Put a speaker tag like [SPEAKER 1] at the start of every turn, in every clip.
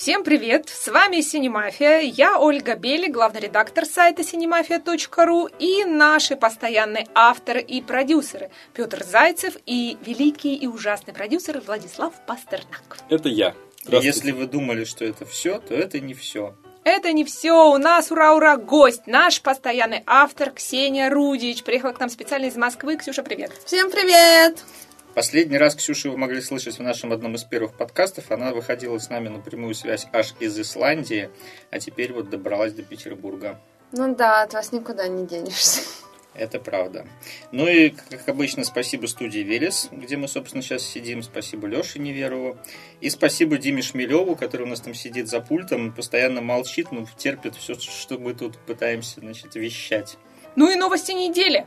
[SPEAKER 1] Всем привет! С вами Синемафия. Я Ольга Бели, главный редактор сайта cinemafia.ru и наши постоянные авторы и продюсеры Петр Зайцев и великий и ужасный продюсер Владислав Пастернак.
[SPEAKER 2] Это я.
[SPEAKER 3] Если вы думали, что это все, то это не все.
[SPEAKER 1] Это не все. У нас, ура-ура, гость. Наш постоянный автор Ксения Рудич. Приехала к нам специально из Москвы. Ксюша, привет.
[SPEAKER 4] Всем привет!
[SPEAKER 3] Последний раз Ксюшу вы могли слышать в нашем одном из первых подкастов. Она выходила с нами на прямую связь аж из Исландии, а теперь вот добралась до Петербурга.
[SPEAKER 4] Ну да, от вас никуда не денешься.
[SPEAKER 3] Это правда. Ну и, как обычно, спасибо студии «Велес», где мы, собственно, сейчас сидим. Спасибо Леше Неверову. И спасибо Диме Шмелеву, который у нас там сидит за пультом, постоянно молчит, но терпит все, что мы тут пытаемся, значит, вещать.
[SPEAKER 1] Ну и новости недели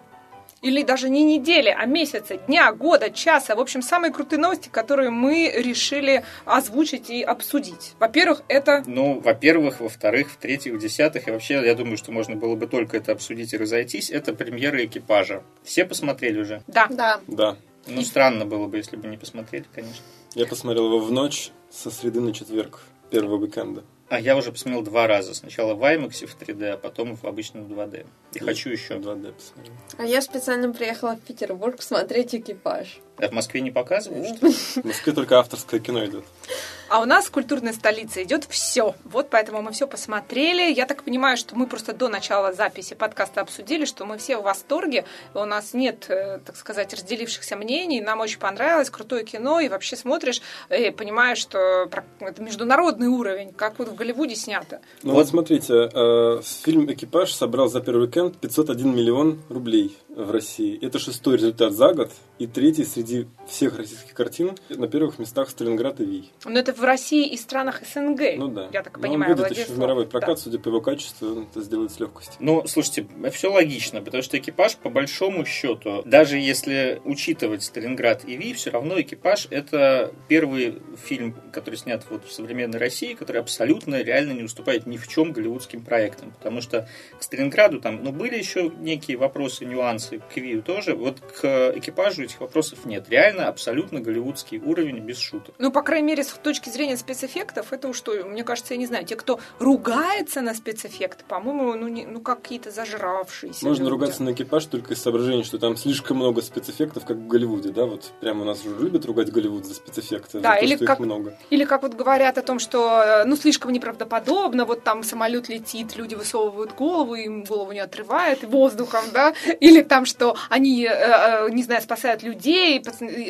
[SPEAKER 1] или даже не недели, а месяца, дня, года, часа. В общем, самые крутые новости, которые мы решили озвучить и обсудить. Во-первых, это...
[SPEAKER 3] Ну, во-первых, во-вторых, в-третьих, в-десятых, и вообще, я думаю, что можно было бы только это обсудить и разойтись, это премьера экипажа. Все посмотрели уже?
[SPEAKER 1] Да.
[SPEAKER 4] Да.
[SPEAKER 2] Да.
[SPEAKER 3] Ну, странно было бы, если бы не посмотрели, конечно.
[SPEAKER 2] Я посмотрел его в ночь со среды на четверг первого уикенда.
[SPEAKER 3] А я уже посмотрел два раза. Сначала в IMAX в 3D, а потом в обычном 2D. И
[SPEAKER 2] Я
[SPEAKER 3] хочу еще.
[SPEAKER 2] 2D посмотрел.
[SPEAKER 4] А я специально приехала в Петербург смотреть экипаж.
[SPEAKER 3] А в Москве не показывают, что ли?
[SPEAKER 2] В Москве только авторское кино идет.
[SPEAKER 1] А у нас культурной столице идет все. Вот поэтому мы все посмотрели. Я так понимаю, что мы просто до начала записи подкаста обсудили, что мы все в восторге. У нас нет, э, так сказать, разделившихся мнений. Нам очень понравилось, крутое кино. И вообще смотришь и понимаешь, что это международный уровень, как вот в Голливуде снято.
[SPEAKER 2] Ну
[SPEAKER 3] Вот.
[SPEAKER 2] вот смотрите, э, фильм «Экипаж» собрал за первый уикенд 501 миллион рублей в России. Это шестой результат за год и третий среди всех российских картин. На первых местах Сталинград и Вий.
[SPEAKER 1] Но это в России и странах СНГ.
[SPEAKER 2] Ну да.
[SPEAKER 1] Я так
[SPEAKER 2] Но
[SPEAKER 1] понимаю,
[SPEAKER 2] он
[SPEAKER 1] Владислав.
[SPEAKER 2] еще в мировой прокат,
[SPEAKER 1] Да.
[SPEAKER 2] судя по его качеству, он это сделает с легкостью.
[SPEAKER 3] Ну, слушайте, все логично, потому что экипаж, по большому счету, даже если учитывать Сталинград и Ви, все равно экипаж это первый фильм, который снят вот в современной России, который абсолютно реально не уступает ни в чем голливудским проектам. Потому что к Сталинграду там, ну, были еще некие вопросы, нюансы, к Вию тоже. Вот к экипажу этих вопросов нет. Реально абсолютно голливудский уровень без шуток.
[SPEAKER 1] Ну, по крайней мере, с точки зрения спецэффектов, это уж что, мне кажется, я не знаю, те, кто ругается на спецэффекты, по-моему, ну, не- ну как какие-то зажравшиеся.
[SPEAKER 2] Можно
[SPEAKER 1] люди.
[SPEAKER 2] ругаться на экипаж только из соображения, что там слишком много спецэффектов, как в Голливуде, да? Вот прямо у нас уже любят ругать Голливуд за спецэффекты,
[SPEAKER 1] Да,
[SPEAKER 2] за то,
[SPEAKER 1] или
[SPEAKER 2] что
[SPEAKER 1] как-
[SPEAKER 2] их много.
[SPEAKER 1] Или как вот говорят о том, что, ну, слишком неправдоподобно, вот там самолет летит, люди высовывают голову, им голову не отрывает воздухом, да, или там, что они, э, э, не знаю, спасают людей,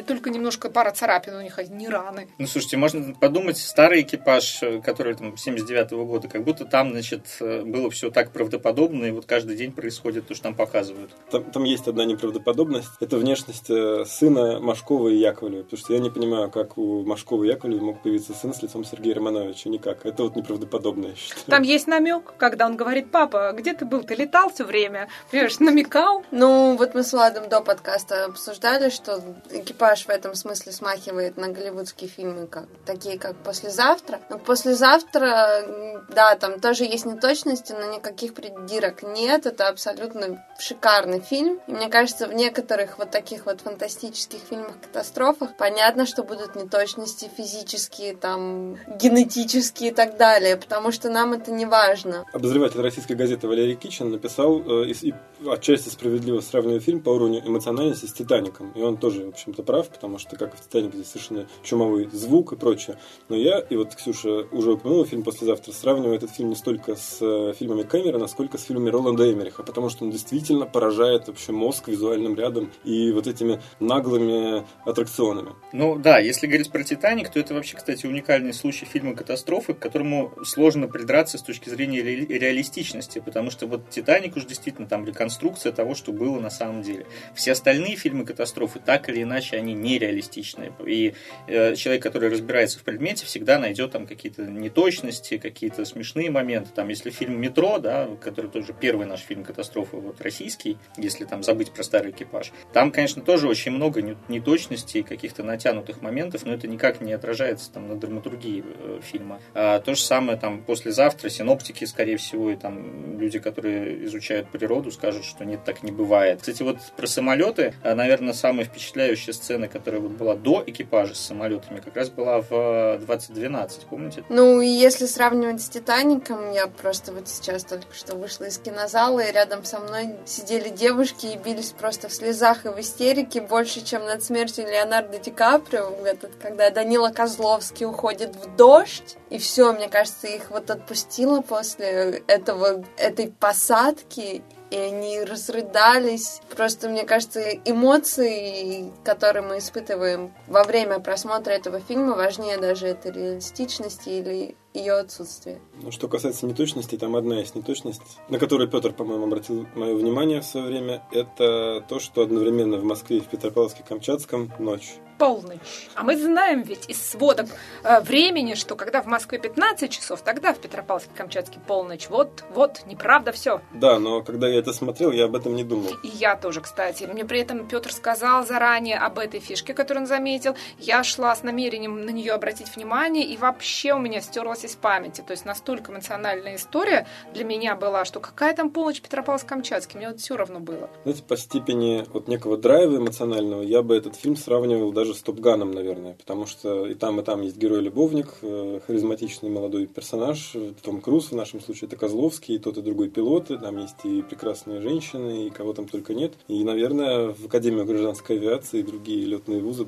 [SPEAKER 1] только немножко пара царапин у них, а не раны.
[SPEAKER 3] Ну, слушайте, можно подумать, старый экипаж, э, который там 79 года, как будто там, значит, было все так правдоподобно, и вот каждый день происходит то, что там показывают.
[SPEAKER 2] Там, там есть одна неправдоподобность. Это внешность сына Машкова и Яковлева. Потому что я не понимаю, как у Машкова и Яковлева мог появиться сын с лицом Сергея Романовича. Никак. Это вот неправдоподобно, я считаю.
[SPEAKER 1] Там есть намек, когда он говорит, папа, где ты был? Ты летал все время? Понимаешь, намекал.
[SPEAKER 4] Ну, вот мы с Владом до подкаста обсуждали, что экипаж в этом смысле смахивает на голливудские фильмы, как, такие как «Послезавтра». Но «Послезавтра», да, там тоже есть неточности, но никаких придирок нет. Это абсолютно шикарный фильм. И мне кажется, в некоторых вот таких вот фантастических фильмах-катастрофах понятно, что будут неточности физические, там, генетические и так далее, потому что нам это не важно.
[SPEAKER 2] Обозреватель российской газеты Валерий Кичин написал э, и, и отчасти справедливо сравнивая фильм по уровню эмоциональности с «Титаником». И он тоже, в общем-то, прав, потому что, как и в «Титанике», здесь совершенно чумовой звук и прочее. Но я, и вот Ксюша уже упомянула фильм «Послезавтра», сравниваю этот фильм не столько с э, фильмами Кэмерона, сколько с фильмами Роланда Эмериха, потому что он действительно поражает вообще мозг визуальным рядом и вот этими наглыми аттракционами.
[SPEAKER 3] Ну да, если говорить про «Титаник», то это вообще, кстати, уникальный случай фильма катастрофы, к которому сложно придраться с точки зрения ре- реалистичности, потому что вот «Титаник» уж действительно там реконструкция того, что было на самом деле. Все остальные фильмы катастрофы, так или иначе, они нереалистичные. И э, человек, который разбирается в предмете, всегда найдет там какие-то неточности, какие-то смешные моменты. Там, если фильм «Метро», да, который тоже первый наш фильм катастрофы, вот российский, если там забыть про старый экипаж, там, конечно, тоже очень много не- неточностей, каких-то натянутых моментов, но это никак не отражается там на драматургии э, фильма. А то же самое там послезавтра синоптики, скорее всего, и там люди, которые изучают природу, скажут, что нет, так не бывает. Бывает. Кстати, вот про самолеты, э, наверное, самая впечатляющая сцена, которая вот была до экипажа с самолетами, как раз была в 2012, помните?
[SPEAKER 4] Ну, и если сравнивать с «Титаником», я просто вот сейчас только что вышла из кинозала, и рядом со мной сидели девушки и бились просто в слезах и в истерике больше, чем над смертью Леонардо Ди Каприо, этот, когда Данила Козловский уходит в дождь, и все, мне кажется, их вот отпустило после этого, этой посадки, и они разрыдались. Просто, мне кажется, эмоции, которые мы испытываем во время просмотра этого фильма, важнее даже этой реалистичности или ее отсутствие.
[SPEAKER 2] Ну, что касается неточностей, там одна есть неточность, на которую Петр, по-моему, обратил мое внимание в свое время. Это то, что одновременно в Москве и в Петропавловске-Камчатском ночь
[SPEAKER 1] полночь. А мы знаем ведь из сводок э, времени, что когда в Москве 15 часов, тогда в Петропавловске-Камчатске полночь. Вот, вот, неправда все.
[SPEAKER 2] Да, но когда я это смотрел, я об этом не думал.
[SPEAKER 1] И я тоже, кстати. Мне при этом Петр сказал заранее об этой фишке, которую он заметил. Я шла с намерением на нее обратить внимание, и вообще у меня стерлась из памяти. То есть настолько эмоциональная история для меня была, что какая там полночь Петропавловск-Камчатский, мне вот все равно было.
[SPEAKER 2] Знаете, по степени вот некого драйва эмоционального я бы этот фильм сравнивал даже с Топганом, наверное, потому что и там, и там есть герой-любовник, э, харизматичный молодой персонаж, э, Том Круз, в нашем случае это Козловский, и тот и другой пилоты, там есть и прекрасные женщины, и кого там только нет. И, наверное, в Академию гражданской авиации и другие летные вузы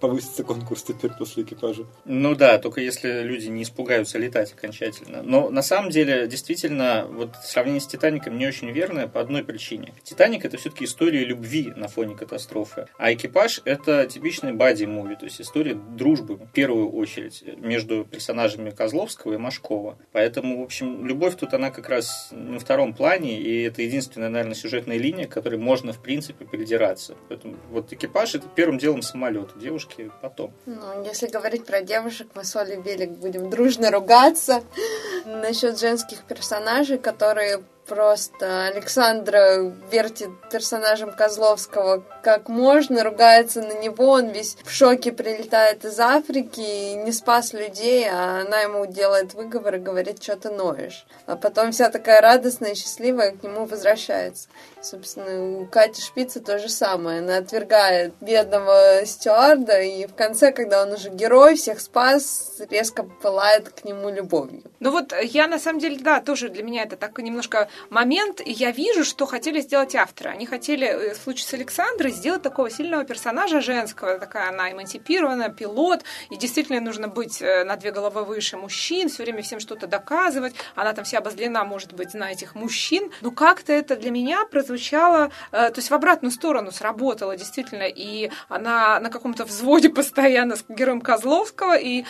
[SPEAKER 2] повысится конкурс теперь после экипажа.
[SPEAKER 3] Ну да, только если люди не испугаются летать окончательно. Но на самом деле, действительно, вот сравнение с Титаником не очень верное по одной причине. Титаник это все-таки история любви на фоне катастрофы, а экипаж это типичный бади-муви, то есть история дружбы, в первую очередь, между персонажами Козловского и Машкова. Поэтому, в общем, любовь тут, она как раз на втором плане, и это единственная, наверное, сюжетная линия, к которой можно, в принципе, придираться. Поэтому вот экипаж — это первым делом самолет, девушки потом.
[SPEAKER 4] Ну, если говорить про девушек, мы с Олей Белик будем дружно ругаться насчет женских персонажей, которые просто Александра вертит персонажем Козловского как можно, ругается на него, он весь в шоке прилетает из Африки и не спас людей, а она ему делает выговор и говорит, что ты ноешь. А потом вся такая радостная и счастливая к нему возвращается. Собственно, у Кати Шпицы то же самое. Она отвергает бедного стюарда, и в конце, когда он уже герой, всех спас, резко пылает к нему любовью.
[SPEAKER 1] Ну вот я на самом деле, да, тоже для меня это такой немножко момент, и я вижу, что хотели сделать авторы. Они хотели э, в случае с Александрой сделать такого сильного персонажа женского, такая она эмансипированная, пилот, и действительно нужно быть э, на две головы выше мужчин, все время всем что-то доказывать, она там вся обозлена, может быть, на этих мужчин, но как-то это для меня прозвучало, э, то есть в обратную сторону сработало действительно, и она на каком-то взводе постоянно с героем Козловского, и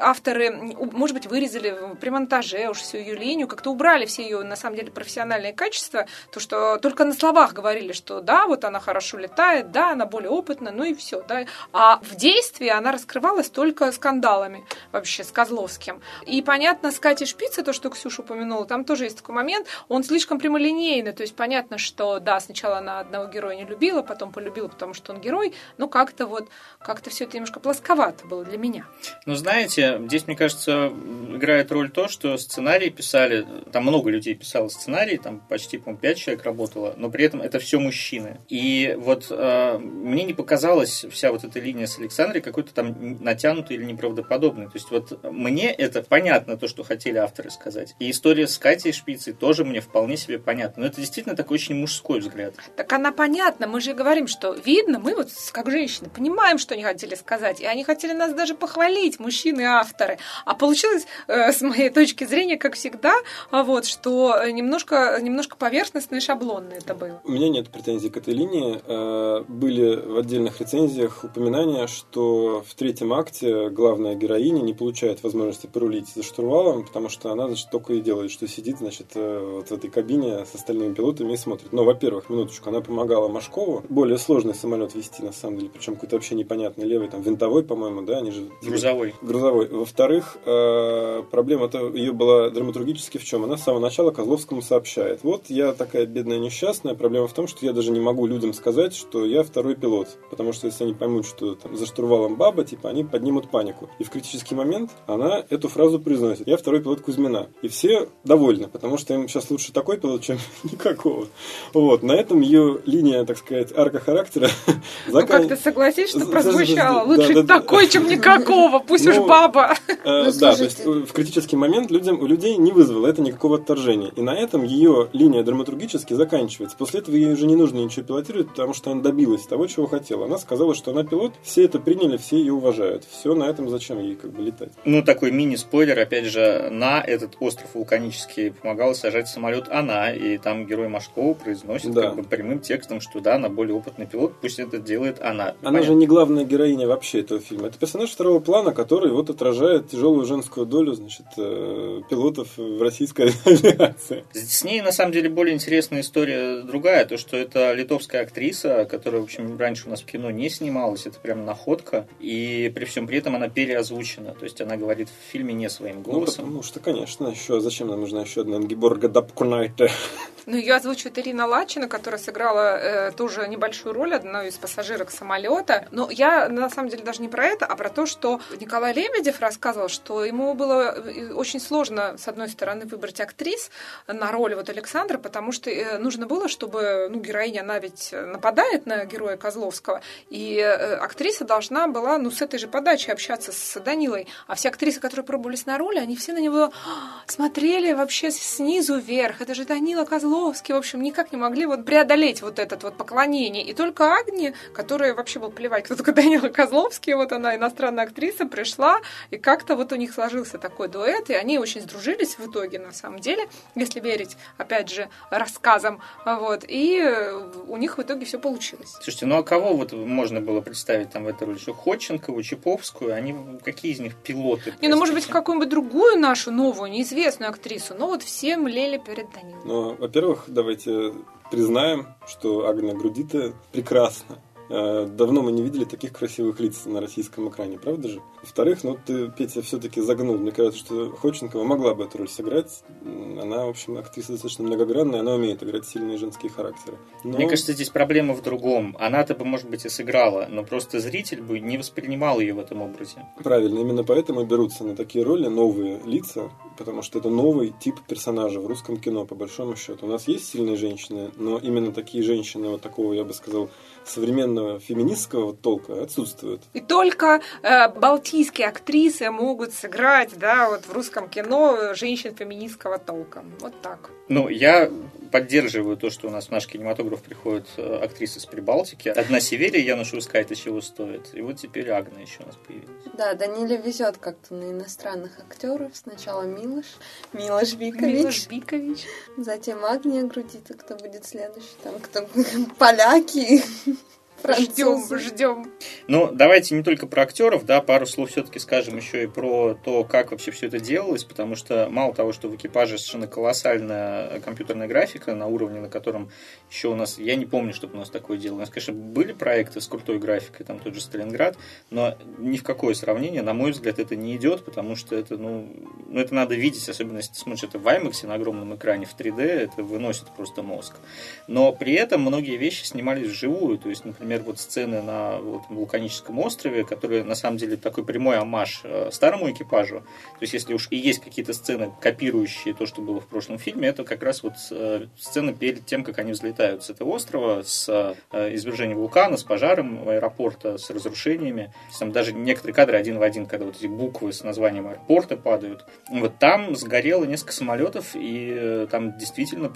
[SPEAKER 1] авторы, может быть, вырезали при монтаже уж всю ее линию, как-то убрали все ее, на самом деле, профессиональные качества, то, что только на словах говорили, что да, вот она хорошо летает, да, она более опытна, ну и все, да. А в действии она раскрывалась только скандалами вообще с Козловским. И понятно, с Катей Шпицей, то, что Ксюша упомянула, там тоже есть такой момент, он слишком прямолинейный, то есть понятно, что да, сначала она одного героя не любила, потом полюбила, потому что он герой, но как-то вот, как-то все это немножко плосковато было для меня.
[SPEAKER 3] Ну, знаете, здесь, мне кажется, играет роль то, что сценарий писали, там много людей писало сценарий, там почти, по-моему, 5 человек работало, но при этом это все мужчины. И вот э, мне не показалась вся вот эта линия с Александрой какой-то там натянутой или неправдоподобной. То есть вот мне это понятно, то, что хотели авторы сказать. И история с Катей Шпицей тоже мне вполне себе понятна. Но это действительно такой очень мужской взгляд.
[SPEAKER 1] Так она понятна. Мы же говорим, что видно, мы вот как женщины понимаем, что они хотели сказать. И они хотели нас даже похвалить, мужчины-авторы. А получилось, э, с моей точки зрения, как всегда, а вот, что немножко, немножко поверхностно и шаблонно это было.
[SPEAKER 2] У меня нет претензий к этой линии. Э, были в отдельных рецензиях упоминания, что в третьем акте главная героиня не получает возможности порулить за штурвалом, потому что она, значит, только и делает, что сидит, значит, э, вот в этой кабине с остальными пилотами и смотрит. Но, во-первых, минуточку, она помогала Машкову более сложный самолет вести, на самом деле, причем какой-то вообще непонятный левый, там, винтовой, по-моему, да, они же...
[SPEAKER 3] Грузовой.
[SPEAKER 2] Грузовой. Во-вторых, э, проблема-то ее была драматургически в чем? Она с самого начала Козловскому сообщает. Вот я такая бедная несчастная, проблема в том, что я даже не могу людям сказать, что я второй пилот. Потому что если они поймут, что там, за штурвалом баба, типа, они поднимут панику. И в критический момент она эту фразу произносит. Я второй пилот Кузьмина. И все довольны, потому что им сейчас лучше такой пилот, чем никакого. Вот. вот. На этом ее линия, так сказать, арка характера
[SPEAKER 1] Ну как ты согласишься, что прозвучало? Лучше такой, чем никакого, пусть уж ну, баба.
[SPEAKER 2] Э, да, то есть в критический момент людям, у людей не вызвало это никакого отторжения. И на этом ее линия драматургически заканчивается. После этого ей уже не нужно ничего пилотировать, потому что она добилась того, чего хотела. Она сказала, что она пилот, все это приняли, все ее уважают. Все, на этом зачем ей как бы летать?
[SPEAKER 3] Ну, такой мини-спойлер, опять же, на этот остров вулканический помогала сажать самолет она, и там герой Машкова произносит да. как бы прямым текстом, что да, она более опытный пилот, пусть это делает она.
[SPEAKER 2] Она Понятно. же не главная героиня вообще этого фильма. Это персонаж второго плана, который вот отражает тяжелую женскую долю, значит, э, пилотов в российской авиации.
[SPEAKER 3] С ней, на самом деле, более интересная история другая, то, что это литовская актриса, которая, в общем, раньше у нас в кино не снималась, это прям находка, и при всем при этом она переозвучена, то есть она говорит в фильме не своим ну, голосом.
[SPEAKER 2] Ну, потому что, конечно, еще зачем нам нужна еще одна Ингеборга Дапкунайте?
[SPEAKER 1] Ну, ее озвучивает Ирина Лачина, которая сыграла э, тоже небольшую роль, одну из пассажирок самолета. Но я, на самом деле, даже не про это, а про то, что Николай Лебедев рассказывал, что ему было э, очень сложно, с одной стороны, выбрать актрис на роль вот Александра, потому что э, нужно было, чтобы, ну, героиня, она ведь нападает на героя Козловского, и э, актриса должна была, ну, с этой же подачи общаться с Данилой. А все актрисы, которые пробовались на роли, они все на него смотрели вообще снизу вверх. Это же Данила Козловский, в общем, никак не могли вот преодолеть вот этот вот поклонение. И только Агни, которая вообще был плевать, кто такой Данила Козловский, вот она иностранная актриса, пришла, и как-то вот у них сложился такой дуэт, и они очень сдружились в итоге, на самом деле, если верить, опять же, рассказам, вот, и у них в итоге все получилось.
[SPEAKER 3] Слушайте, ну а кого вот можно было представить там в этой роли? Что Ходченкову, Чаповскую, они какие из них пилоты?
[SPEAKER 1] Не, ну может быть какую-нибудь другую нашу новую, неизвестную актрису, но вот все млели перед Данилой.
[SPEAKER 2] Ну, во-первых, во-первых, давайте признаем, что Агна Грудита прекрасна. Э, давно мы не видели таких красивых лиц на российском экране, правда же? Во-вторых, ну ты, Петя, все-таки загнул. Мне кажется, что Ходченкова могла бы эту роль сыграть. Она, в общем, актриса достаточно многогранная, она умеет играть сильные женские характеры.
[SPEAKER 3] Но... Мне кажется, здесь проблема в другом. Она-то бы, может быть, и сыграла, но просто зритель бы не воспринимал ее в этом образе.
[SPEAKER 2] Правильно, именно поэтому берутся на такие роли новые лица, потому что это новый тип персонажа в русском кино, по большому счету. У нас есть сильные женщины, но именно такие женщины, вот такого, я бы сказал, современного феминистского толка отсутствует.
[SPEAKER 1] И только э, балтийские актрисы могут сыграть, да, вот в русском кино женщин феминистского толка. Вот так.
[SPEAKER 3] Ну, я поддерживаю то, что у нас в наш кинематограф приходят э, актрисы с Прибалтики. Одна Северия Янушевская, это чего стоит. И вот теперь Агна еще у нас появилась.
[SPEAKER 4] Да, Даниле везет как-то на иностранных актеров. Сначала Милош, Милош Бикович. Милош
[SPEAKER 1] Бикович.
[SPEAKER 4] Затем Агния Грудита, кто будет следующий. Там кто поляки.
[SPEAKER 1] Ждем, ждем.
[SPEAKER 3] Ну, давайте не только про актеров, да, пару слов все-таки скажем еще и про то, как вообще все это делалось, потому что мало того, что в экипаже совершенно колоссальная компьютерная графика на уровне, на котором еще у нас, я не помню, чтобы у нас такое дело. У нас, конечно, были проекты с крутой графикой, там тот же Сталинград, но ни в какое сравнение, на мой взгляд, это не идет, потому что это, ну, ну это надо видеть, особенно если ты смотришь это в IMAX на огромном экране в 3D, это выносит просто мозг. Но при этом многие вещи снимались вживую, то есть, например, например, вот сцены на вот, вулканическом острове, которые на самом деле такой прямой амаш э, старому экипажу. То есть, если уж и есть какие-то сцены, копирующие то, что было в прошлом фильме, это как раз вот э, сцены перед тем, как они взлетают с этого острова, с э, извержением вулкана, с пожаром аэропорта, с разрушениями. Там даже некоторые кадры один в один, когда вот эти буквы с названием аэропорта падают. Вот там сгорело несколько самолетов, и там действительно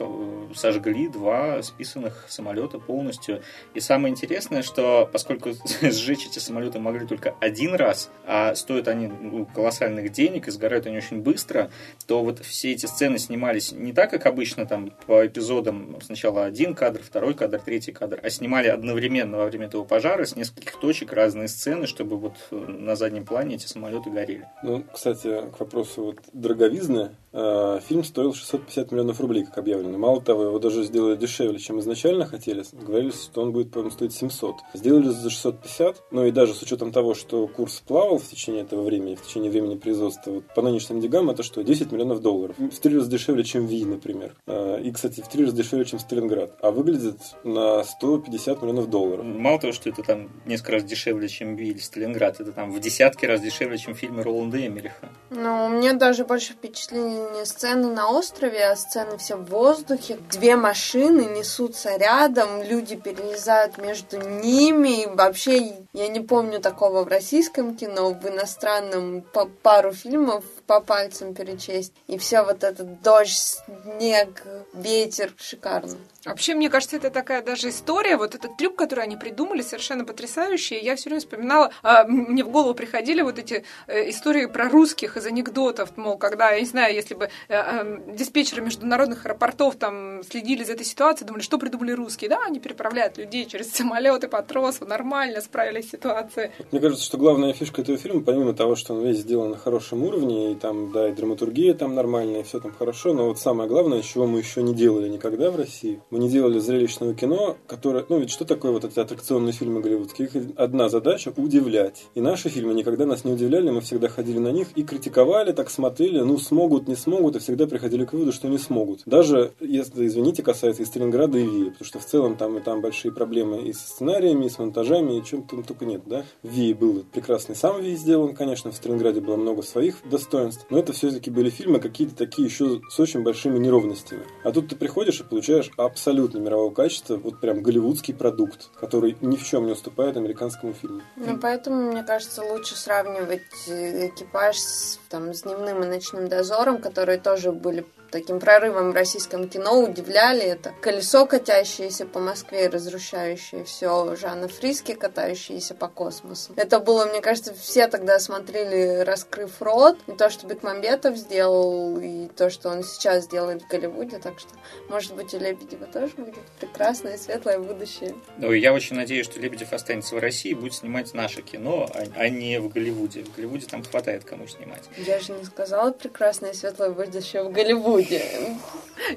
[SPEAKER 3] сожгли два списанных самолета полностью. И самое интересное, Единственное, что поскольку сжечь эти самолеты могли только один раз, а стоят они ну, колоссальных денег и сгорают они очень быстро, то вот все эти сцены снимались не так, как обычно там по эпизодам сначала один кадр, второй кадр, третий кадр, а снимали одновременно во время этого пожара с нескольких точек разные сцены, чтобы вот э, на заднем плане эти самолеты горели.
[SPEAKER 2] Ну, кстати, к вопросу вот дороговизны, э, фильм стоил 650 миллионов рублей, как объявлено. Мало того, его даже сделали дешевле, чем изначально хотели. Говорили, что он будет, по-моему, стоить 700 600. Сделали за 650, ну и даже с учетом того, что курс плавал в течение этого времени, в течение времени производства, вот по нынешним деньгам это что, 10 миллионов долларов. В три раза дешевле, чем Ви, например. А, и, кстати, в три раза дешевле, чем Сталинград. А выглядит на 150 миллионов долларов.
[SPEAKER 3] Мало того, что это там несколько раз дешевле, чем Ви или Сталинград, это там в десятки раз дешевле, чем фильмы Роланда Эмериха.
[SPEAKER 4] Ну, мне меня даже больше впечатлили не сцены на острове, а сцены все в воздухе. Две машины несутся рядом, люди перелезают между ними. Вообще, я не помню такого в российском кино, в иностранном по пару фильмов по пальцам перечесть. И все вот этот дождь, снег, ветер, шикарно.
[SPEAKER 1] Вообще, мне кажется, это такая даже история, вот этот трюк, который они придумали, совершенно потрясающий. Я все время вспоминала, а, мне в голову приходили вот эти э, истории про русских из анекдотов, мол, когда, я не знаю, если бы э, э, диспетчеры международных аэропортов там следили за этой ситуацией, думали, что придумали русские, да, они переправляют людей через самолеты по тросу, нормально справились с ситуацией.
[SPEAKER 2] Мне кажется, что главная фишка этого фильма, помимо того, что он весь сделан на хорошем уровне, и там, да, и драматургия там нормальная, и все там хорошо, но вот самое главное, чего мы еще не делали никогда в России, мы не делали зрелищного кино, которое, ну ведь что такое вот эти аттракционные фильмы голливудские? Их одна задача – удивлять. И наши фильмы никогда нас не удивляли, мы всегда ходили на них и критиковали, так смотрели, ну смогут, не смогут, и всегда приходили к выводу, что не смогут. Даже, если, извините, касается и Сталинграда, и Вии, потому что в целом там и там большие проблемы и с сценариями, и с монтажами, и чем там только нет, да. В Вии был прекрасный сам Вии сделан, конечно, в Сталинграде было много своих достоинств, но это все-таки были фильмы какие-то такие еще с очень большими неровностями. А тут ты приходишь и получаешь абсолютно мирового качества, вот прям голливудский продукт, который ни в чем не уступает американскому фильму.
[SPEAKER 4] Ну, поэтому, мне кажется, лучше сравнивать э, экипаж с, там, с дневным и ночным дозором, которые тоже были таким прорывом в российском кино удивляли. Это колесо, катящееся по Москве и разрушающее все, Жанна Фриски, катающиеся по космосу. Это было, мне кажется, все тогда смотрели, раскрыв рот. И то, что Бекмамбетов сделал, и то, что он сейчас делает в Голливуде. Так что, может быть, у Лебедева тоже будет прекрасное, светлое будущее.
[SPEAKER 3] Ну, я очень надеюсь, что Лебедев останется в России и будет снимать наше кино, а, а не в Голливуде. В Голливуде там хватает кому снимать.
[SPEAKER 4] Я же не сказала прекрасное, светлое будущее в Голливуде люди.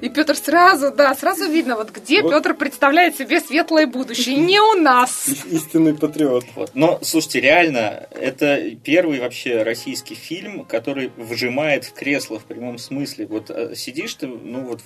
[SPEAKER 1] И Петр сразу, да, сразу видно, вот где вот. Петр представляет себе светлое будущее. Не у нас.
[SPEAKER 2] Истинный патриот.
[SPEAKER 3] Вот. Но, слушайте, реально, это первый вообще российский фильм, который вжимает в кресло в прямом смысле. Вот э, сидишь ты, ну вот,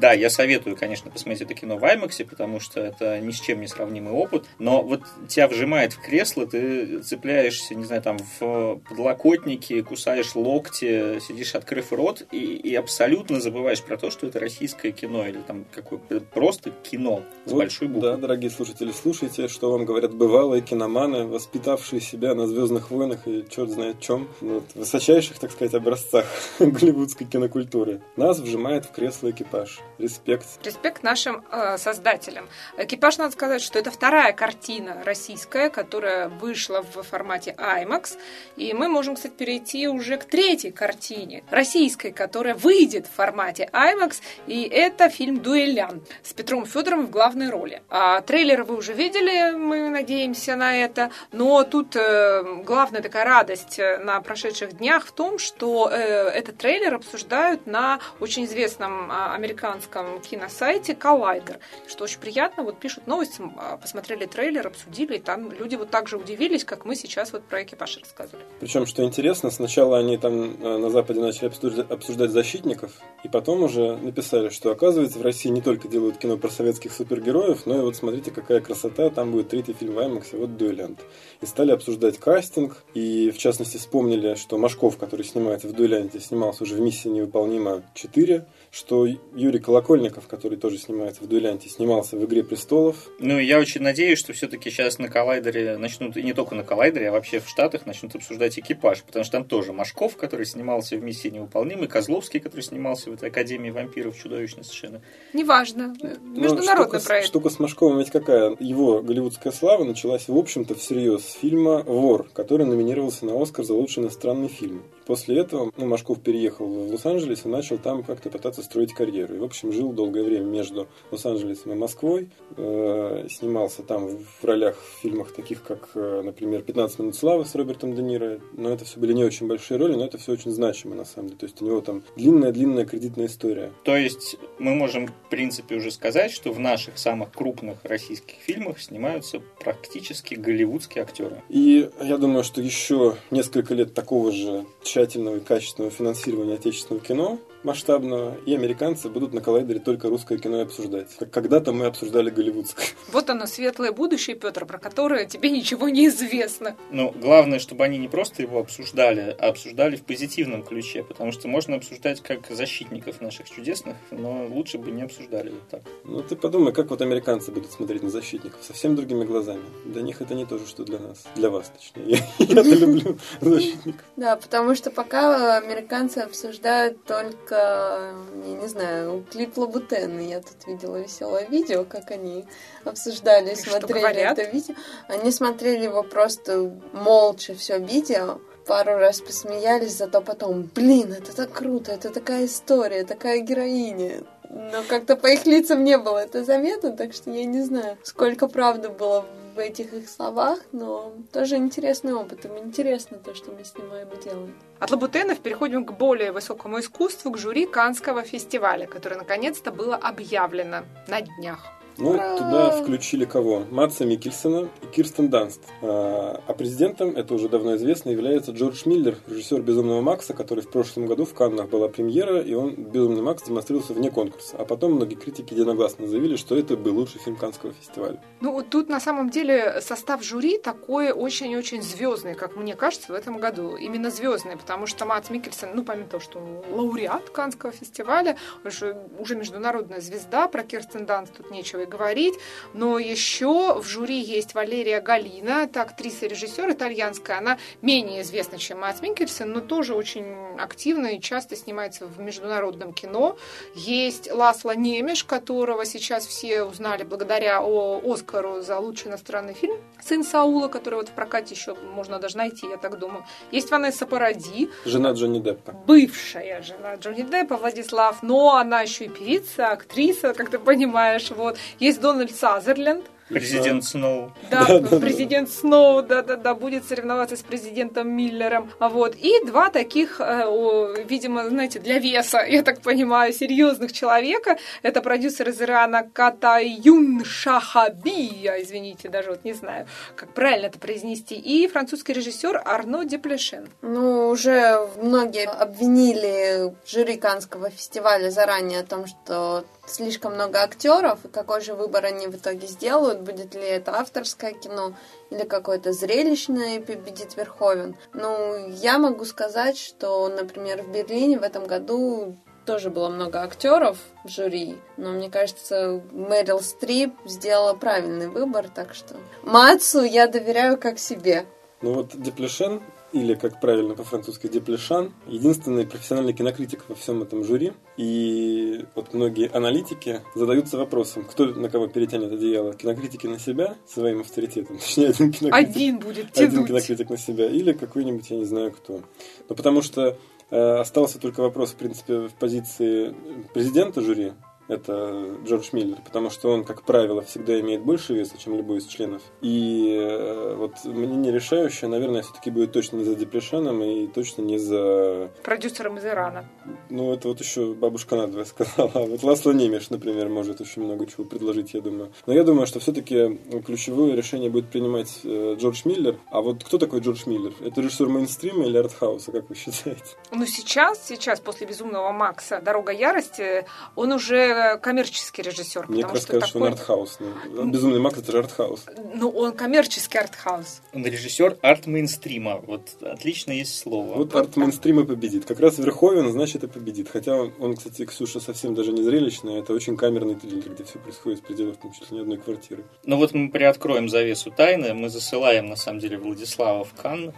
[SPEAKER 3] да, я советую, конечно, посмотреть это кино в IMAX, потому что это ни с чем не сравнимый опыт, но вот тебя вжимает в кресло, ты цепляешься, не знаю, там в подлокотники, кусаешь локти, сидишь открыв рот и, и абсолютно абсолютно забываешь про то, что это российское кино или там какое просто кино с вот, большой буквы.
[SPEAKER 2] Да, дорогие слушатели, слушайте, что вам говорят бывалые киноманы, воспитавшие себя на «Звездных войнах» и черт знает чем, вот, высочайших, так сказать, образцах голливудской кинокультуры. Нас вжимает в кресло экипаж. Респект.
[SPEAKER 1] Респект нашим э, создателям. Экипаж, надо сказать, что это вторая картина российская, которая вышла в формате IMAX. И мы можем, кстати, перейти уже к третьей картине, российской, которая выйдет формате IMAX, и это фильм «Дуэлянт» с Петром Федоровым в главной роли. А, трейлер вы уже видели, мы надеемся на это, но тут э, главная такая радость э, на прошедших днях в том, что э, этот трейлер обсуждают на очень известном э, американском киносайте Collider, что очень приятно, вот пишут новости, а, посмотрели трейлер, обсудили, и там люди вот так же удивились, как мы сейчас вот про экипаж рассказывали.
[SPEAKER 2] Причем, что интересно, сначала они там э, на Западе начали обсуждать защитников, и потом уже написали, что оказывается в России не только делают кино про советских супергероев, но и вот смотрите, какая красота, там будет третий фильм в IMAX, вот «Дуэлянт». И стали обсуждать кастинг, и в частности вспомнили, что Машков, который снимается в «Дуэлянте», снимался уже в «Миссии невыполнима 4», что Юрий Колокольников, который тоже снимается в «Дуэлянте», снимался в «Игре престолов».
[SPEAKER 3] Ну, я очень надеюсь, что все-таки сейчас на коллайдере начнут, и не только на коллайдере, а вообще в Штатах начнут обсуждать экипаж, потому что там тоже Машков, который снимался в «Миссии невыполнимой», Козловский, который снимался в этой Академии вампиров, чудовищно совершенно.
[SPEAKER 1] Неважно, ну, международный
[SPEAKER 2] штука,
[SPEAKER 1] проект.
[SPEAKER 2] Штука с Машковым ведь какая? Его голливудская слава началась, в общем-то, всерьез с фильма «Вор», который номинировался на Оскар за лучший иностранный фильм. После этого ну, Машков переехал в Лос-Анджелес и начал там как-то пытаться строить карьеру. И, в общем, жил долгое время между Лос-Анджелесом и Москвой. Э, снимался там в ролях в фильмах таких, как, э, например, «15 минут славы» с Робертом Де Ниро. Но это все были не очень большие роли, но это все очень значимо, на самом деле. То есть у него там длинная-длинная кредитная история.
[SPEAKER 3] То есть мы можем, в принципе, уже сказать, что в наших самых крупных российских фильмах снимаются практически голливудские актеры.
[SPEAKER 2] И я думаю, что еще несколько лет такого же тщательного и качественного финансирования отечественного кино масштабного, и американцы будут на коллайдере только русское кино обсуждать. Как когда-то мы обсуждали голливудское.
[SPEAKER 1] Вот оно, светлое будущее, Петр, про которое тебе ничего не известно.
[SPEAKER 3] Ну, главное, чтобы они не просто его обсуждали, а обсуждали в позитивном ключе, потому что можно обсуждать как защитников наших чудесных, но лучше бы не обсуждали вот так.
[SPEAKER 2] Ну, ты подумай, как вот американцы будут смотреть на защитников совсем другими глазами. Для них это не то же, что для нас. Для вас, точнее. Я люблю защитников.
[SPEAKER 4] Да, потому что пока американцы обсуждают только, я не знаю, клип Лабутены. Я тут видела веселое видео, как они обсуждали и смотрели это видео. Они смотрели его просто молча все видео пару раз посмеялись, зато потом, блин, это так круто, это такая история, такая героиня. Но как-то по их лицам не было это заметно, так что я не знаю, сколько правды было в этих их словах, но тоже интересный опыт. Им интересно то, что мы снимаем и делаем.
[SPEAKER 1] От Лабутенов переходим к более высокому искусству, к жюри Канского фестиваля, которое наконец-то было объявлено на днях.
[SPEAKER 2] Ну, Ура! туда включили кого? Матса Микельсона и Кирстен Данст. А, а президентом, это уже давно известно, является Джордж Миллер, режиссер «Безумного Макса», который в прошлом году в Каннах была премьера, и он «Безумный Макс» демонстрировался вне конкурса. А потом многие критики единогласно заявили, что это был лучший фильм Каннского фестиваля.
[SPEAKER 1] Ну, вот тут на самом деле состав жюри такой очень-очень звездный, как мне кажется, в этом году. Именно звездный, потому что Матс Микельсон, ну, помимо того, что он лауреат Каннского фестиваля, уже, уже международная звезда, про Кирстен Данст тут нечего и говорить. Но еще в жюри есть Валерия Галина, это актриса и режиссер итальянская. Она менее известна, чем Мац Микельсон, но тоже очень активно и часто снимается в международном кино. Есть Ласло Немеш, которого сейчас все узнали благодаря Оскару за лучший иностранный фильм «Сын Саула», который вот в прокате еще можно даже найти, я так думаю. Есть Ванесса Паради.
[SPEAKER 2] Жена Джонни Деппа.
[SPEAKER 1] Бывшая жена Джонни Деппа, Владислав. Но она еще и певица, актриса, как ты понимаешь. Вот. Есть Дональд Сазерленд,
[SPEAKER 3] Президент Сноу.
[SPEAKER 1] Да, президент Сноу, да-да-да, будет соревноваться с президентом Миллером. А вот. И два таких, э, видимо, знаете, для веса, я так понимаю, серьезных человека. Это продюсер из Ирана Катаюн Шахабия, извините, даже вот не знаю, как правильно это произнести, и французский режиссер Арно Деплешен.
[SPEAKER 4] Ну, уже многие обвинили жюри Канского фестиваля заранее о том, что слишком много актеров, и какой же выбор они в итоге сделают, будет ли это авторское кино или какое-то зрелищное, победит Верховен. Ну, я могу сказать, что, например, в Берлине в этом году тоже было много актеров в жюри, но мне кажется, Мэрил Стрип сделала правильный выбор, так что Мацу я доверяю как себе.
[SPEAKER 2] Ну вот Деплешен или, как правильно по-французски, Деплешан, единственный профессиональный кинокритик во всем этом жюри. И вот многие аналитики задаются вопросом, кто на кого перетянет одеяло. Кинокритики на себя своим авторитетом. Точнее, один кинокритик.
[SPEAKER 1] Один будет тянуть.
[SPEAKER 2] Один кинокритик на себя. Или какой-нибудь, я не знаю кто. Ну, потому что э, остался только вопрос, в принципе, в позиции президента жюри, это Джордж Миллер, потому что он, как правило, всегда имеет больше веса, чем любой из членов. И э, вот мнение решающее, наверное, все-таки будет точно не за Депрешаном и точно не за...
[SPEAKER 1] Продюсером из Ирана.
[SPEAKER 2] Ну, это вот еще бабушка надвое сказала. Вот Ласло Немеш, например, может очень много чего предложить, я думаю. Но я думаю, что все-таки ключевое решение будет принимать э, Джордж Миллер. А вот кто такой Джордж Миллер? Это режиссер мейнстрима или артхауса, как вы считаете?
[SPEAKER 1] Ну, сейчас, сейчас, после «Безумного Макса. Дорога ярости», он уже коммерческий режиссер.
[SPEAKER 2] Мне кажется, что, такой... что он артхаус. Ну, Безумный Макс это же артхаус.
[SPEAKER 1] Ну, он коммерческий артхаус.
[SPEAKER 3] Он режиссер арт-мейнстрима. Вот отлично есть слово.
[SPEAKER 2] Вот, арт-мейнстрима победит. Как раз Верховен, значит, и победит. Хотя он, кстати, Ксюша, совсем даже не зрелищный. Это очень камерный триллер, где все происходит в пределах там, чуть ли не одной квартиры.
[SPEAKER 3] Ну вот мы приоткроем завесу тайны. Мы засылаем, на самом деле, Владислава в Канн.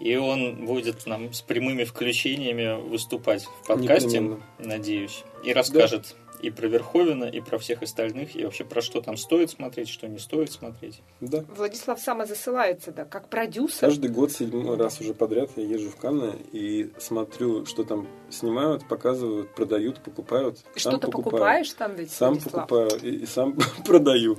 [SPEAKER 3] И он будет нам с прямыми включениями выступать в подкасте, Непременно. надеюсь, и расскажет да и про Верховина, и про всех остальных, и вообще про что там стоит смотреть, что не стоит смотреть.
[SPEAKER 2] Да.
[SPEAKER 1] Владислав самозасылается, да, как продюсер.
[SPEAKER 2] Каждый год, седьмой раз уже подряд я езжу в Канны и смотрю, что там снимают, показывают, продают, покупают.
[SPEAKER 1] Что ты покупаешь там ведь,
[SPEAKER 2] Сам
[SPEAKER 1] Владислав?
[SPEAKER 2] покупаю и, и сам продаю.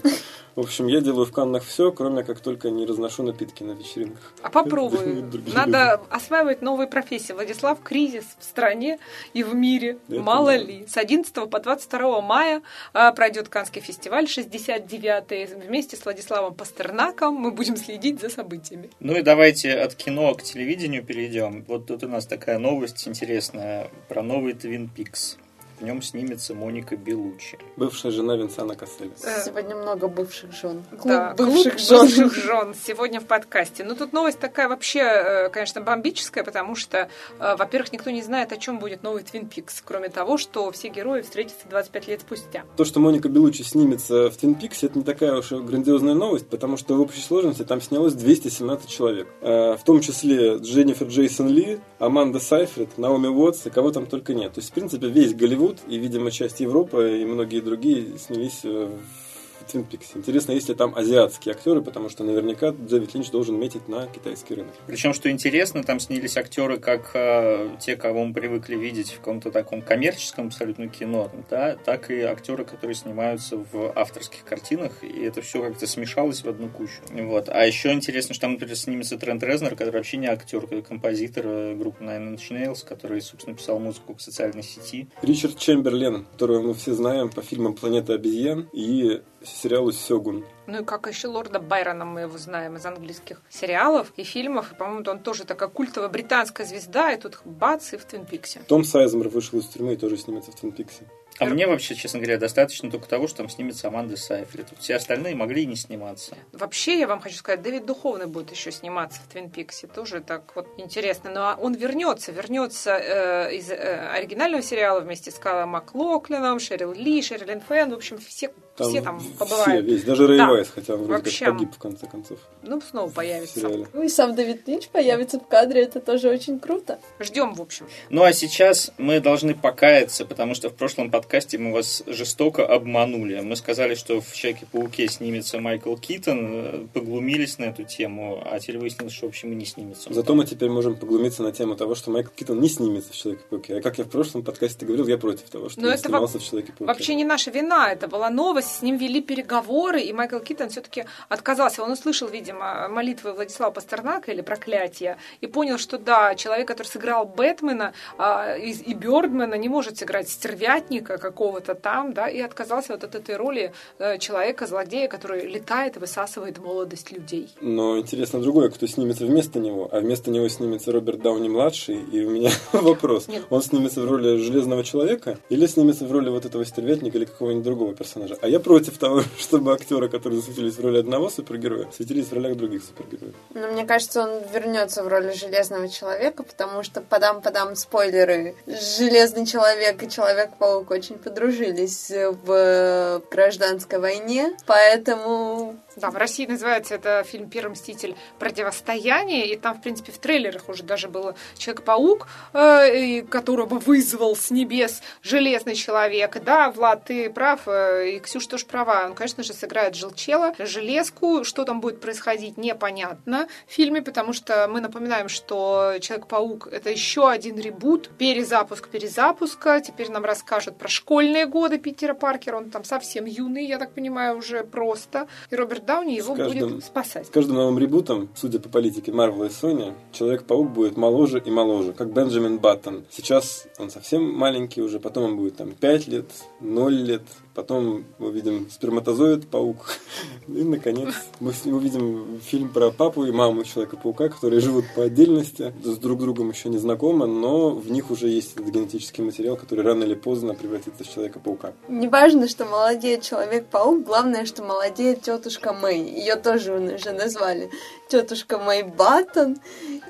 [SPEAKER 2] В общем, я делаю в Каннах все, кроме как только не разношу напитки на вечеринках.
[SPEAKER 1] А попробуй. Надо осваивать новые профессии. Владислав, кризис в стране и в мире.
[SPEAKER 2] Это
[SPEAKER 1] Мало
[SPEAKER 2] да.
[SPEAKER 1] ли. С 11 по 22 мая а, пройдет Канский фестиваль 69-й. Вместе с Владиславом Пастернаком мы будем следить за событиями.
[SPEAKER 3] Ну и давайте от кино к телевидению перейдем. Вот тут у нас такая новость интересная про новый Twin Peaks. В нем снимется Моника Белучи.
[SPEAKER 2] Бывшая жена Винсана Касселя.
[SPEAKER 1] Э,
[SPEAKER 4] Сегодня много бывших жен. Клуб
[SPEAKER 1] Да,
[SPEAKER 4] бывших
[SPEAKER 1] клуб
[SPEAKER 4] жен.
[SPEAKER 1] бывших жен сегодня в подкасте. Ну, тут новость такая вообще, э, конечно, бомбическая, потому что, э, во-первых, никто не знает, о чем будет новый Твин Пикс, кроме того, что все герои встретятся 25 лет спустя.
[SPEAKER 2] То, что Моника Белучи снимется в Твин Пиксе, это не такая уж и грандиозная новость, потому что в общей сложности там снялось 217 человек. В том числе Дженнифер Джейсон Ли, Аманда Сайфред, Наоми Уотс и кого там только нет. То есть, в принципе, весь Голливуд и, видимо, часть Европы и многие другие снялись э, в Твин Пиксе. Интересно, есть ли там азиатские актеры, потому что наверняка Дэвид Линч должен метить на китайский рынок.
[SPEAKER 3] Причем, что интересно, там снялись актеры, как э, те, кого мы привыкли видеть в каком-то таком коммерческом абсолютно кино, да, так и актеры, которые снимаются в авторских картинах, и это все как-то смешалось в одну кучу. Вот. А еще интересно, что там, например, снимется Трент Резнер, который вообще не актер, а композитор э, группы Nine Inch Nails, который, собственно, писал музыку к социальной сети.
[SPEAKER 2] Ричард Чемберлен, которого мы все знаем по фильмам «Планета обезьян» и сериалу «Сёгун».
[SPEAKER 1] Ну и как еще лорда Байрона мы его знаем из английских сериалов и фильмов. И, по-моему, он тоже такая культовая британская звезда, и тут бац, и в Твин Пиксе.
[SPEAKER 2] Том Сайзмер вышел из тюрьмы и тоже снимется в Твин Пиксе.
[SPEAKER 3] А мне вообще, честно говоря, достаточно только того, что там снимется Аманда Сайфред. Все остальные могли и не сниматься.
[SPEAKER 1] Вообще, я вам хочу сказать, Дэвид Духовный будет еще сниматься в Твин Пиксе. Тоже так вот интересно. Но он вернется, вернется э, из э, оригинального сериала вместе с Калом Маклоклином, Шерил Ли, Шерилин Фэн. В общем, все все там
[SPEAKER 2] все,
[SPEAKER 1] побывают.
[SPEAKER 2] весь, даже Рэй
[SPEAKER 1] Да.
[SPEAKER 2] Вайс, хотя он вроде
[SPEAKER 1] Вообще.
[SPEAKER 2] как погиб в конце концов
[SPEAKER 1] Ну, снова появится.
[SPEAKER 4] Ну и сам Дэвид Линч появится в кадре, это тоже очень круто.
[SPEAKER 1] Ждем, в общем.
[SPEAKER 3] Ну а сейчас мы должны покаяться, потому что в прошлом подкасте мы вас жестоко обманули. Мы сказали, что в Человеке-пауке снимется Майкл Китон, э, поглумились на эту тему, а теперь выяснилось, что в общем и не снимется.
[SPEAKER 2] Зато мы теперь можем поглумиться на тему того, что Майкл Китон не снимется в Человеке-пауке. А как я в прошлом подкасте говорил, я против того, что
[SPEAKER 1] Но
[SPEAKER 2] он
[SPEAKER 1] это
[SPEAKER 2] снимался в Человеке-пауке.
[SPEAKER 1] Вообще не наша вина, это была новость, с ним вели переговоры, и Майкл Китон все-таки отказался. Он услышал, видимо, молитвы Владислава Пастернака или проклятие, и понял, что да, человек, который сыграл Бэтмена а, и, и Бёрдмена, не может сыграть стервятника какого-то там, да, и отказался вот от этой роли э, человека-злодея, который летает и высасывает молодость людей.
[SPEAKER 2] Но интересно другое, кто снимется вместо него. А вместо него снимется Роберт Дауни-младший. И у меня вопрос.
[SPEAKER 1] Нет.
[SPEAKER 2] Он снимется в роли Железного Человека или снимется в роли вот этого стервятника или какого-нибудь другого персонажа? А я против того, чтобы актеры, которые засветились в роли одного супергероя, светились в ролях других супергероев.
[SPEAKER 4] Но мне кажется, он вернется в роли Железного Человека, потому что, подам-подам спойлеры, Железный Человек и Человек-паук очень подружились в гражданской войне, поэтому
[SPEAKER 1] Да, в России называется это фильм «Первый мститель. Противостояние», и там, в принципе, в трейлерах уже даже был Человек-паук, э, которого вызвал с небес Железный Человек. Да, Влад, ты прав, э, и Ксюша тоже права. Он, конечно же, сыграет Желчела, Железку. Что там будет происходить, непонятно в фильме, потому что мы напоминаем, что Человек-паук — это еще один ребут, перезапуск перезапуска. Теперь нам расскажут про школьные годы Питера Паркера. Он там совсем юный, я так понимаю, уже просто. И Роберт Дауни его
[SPEAKER 2] каждым-
[SPEAKER 1] будет спасать.
[SPEAKER 2] С каждым новым ребутом, судя по политике Марвела и Sony, Человек-паук будет моложе и моложе, как Бенджамин Баттон. Сейчас он совсем маленький уже, потом он будет там 5 лет, 0 лет, потом мы увидим сперматозоид-паук. И, наконец, мы увидим фильм про папу и маму Человека-паука, которые живут по отдельности, с друг другом еще не знакомы, но в них уже есть этот генетический материал, который рано или поздно превратится в Человека-паука.
[SPEAKER 4] не важно, что молодеет Человек-паук, главное, что молодеет тетушка Мэй. Ее тоже уже назвали тетушка Мэй Баттон.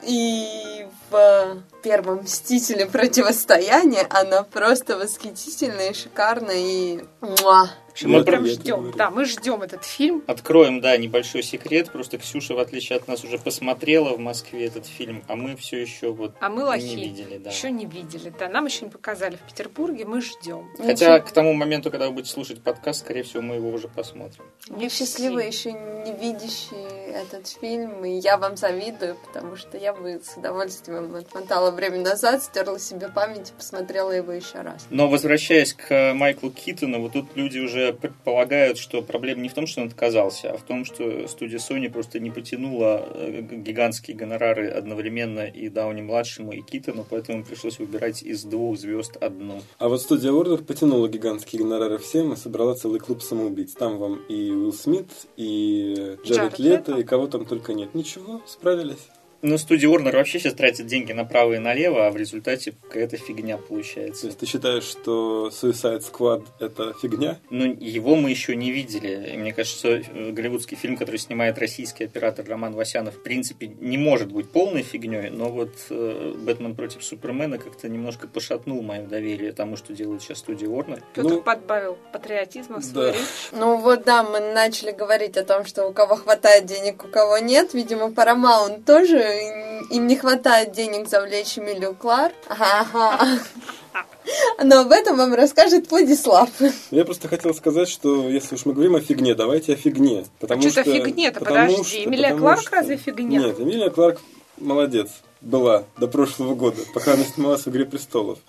[SPEAKER 4] И в первом Мстителе противостояния она просто восхитительная и шикарная и муа.
[SPEAKER 3] Общем, мы
[SPEAKER 1] Прям
[SPEAKER 2] я
[SPEAKER 1] ждем. Да, мы ждем этот фильм.
[SPEAKER 3] Откроем, да, небольшой секрет. Просто Ксюша, в отличие от нас, уже посмотрела в Москве этот фильм, а мы все еще вот
[SPEAKER 1] А мы
[SPEAKER 3] не
[SPEAKER 1] лохи.
[SPEAKER 3] видели, да.
[SPEAKER 1] Еще не видели. Да, нам еще не показали в Петербурге. Мы ждем.
[SPEAKER 3] Хотя к тому моменту, когда вы будете слушать подкаст, скорее всего, мы его уже посмотрим.
[SPEAKER 4] Мы счастливы, еще не видящие этот фильм, и я вам завидую, потому что я бы с удовольствием отмотала отмотала время назад, стерла себе память и посмотрела его еще раз.
[SPEAKER 3] Но возвращаясь к Майклу Китону, вот тут люди уже предполагают, что проблема не в том, что он отказался, а в том, что студия Sony просто не потянула э, гигантские гонорары одновременно и Дауни-младшему, и Китону, поэтому пришлось выбирать из двух звезд одну.
[SPEAKER 2] А вот студия Warner потянула гигантские гонорары всем и собрала целый клуб самоубийц. Там вам и Уилл Смит, и Джаред
[SPEAKER 1] Джаред
[SPEAKER 2] Лето,
[SPEAKER 1] Лето.
[SPEAKER 2] и кого там только нет. Ничего, справились.
[SPEAKER 3] Ну, студия Warner вообще сейчас тратит деньги направо и налево, а в результате какая-то фигня
[SPEAKER 2] То
[SPEAKER 3] получается.
[SPEAKER 2] есть ты считаешь, что Suicide Squad это фигня?
[SPEAKER 3] Но его мы еще не видели. И мне кажется, э, голливудский фильм, который снимает российский оператор Роман Васянов, в принципе, не может быть полной фигней, но вот э, «Бэтмен против Супермена» как-то немножко пошатнул мое доверие тому, что делает сейчас студия Warner.
[SPEAKER 1] Петр
[SPEAKER 2] Ну,
[SPEAKER 1] подбавил патриотизма в свою
[SPEAKER 2] да.
[SPEAKER 1] речь.
[SPEAKER 4] Ну вот да, мы начали говорить о том, что у кого хватает денег, у кого нет. Видимо, Paramount тоже им не хватает денег завлечь Эмилию Кларк. Ага. Но об этом вам расскажет Владислав.
[SPEAKER 2] Я просто хотел сказать, что если уж мы говорим о фигне, давайте о фигне. Потому
[SPEAKER 1] что-то
[SPEAKER 2] что,
[SPEAKER 1] фигне-то,
[SPEAKER 2] потому
[SPEAKER 1] подожди.
[SPEAKER 2] что-
[SPEAKER 1] Эмилия
[SPEAKER 2] потому
[SPEAKER 1] Кларк
[SPEAKER 2] что-
[SPEAKER 1] разве фигня?
[SPEAKER 2] Нет, Эмилия Кларк молодец. Была до прошлого года, пока она снималась в «Игре престолов».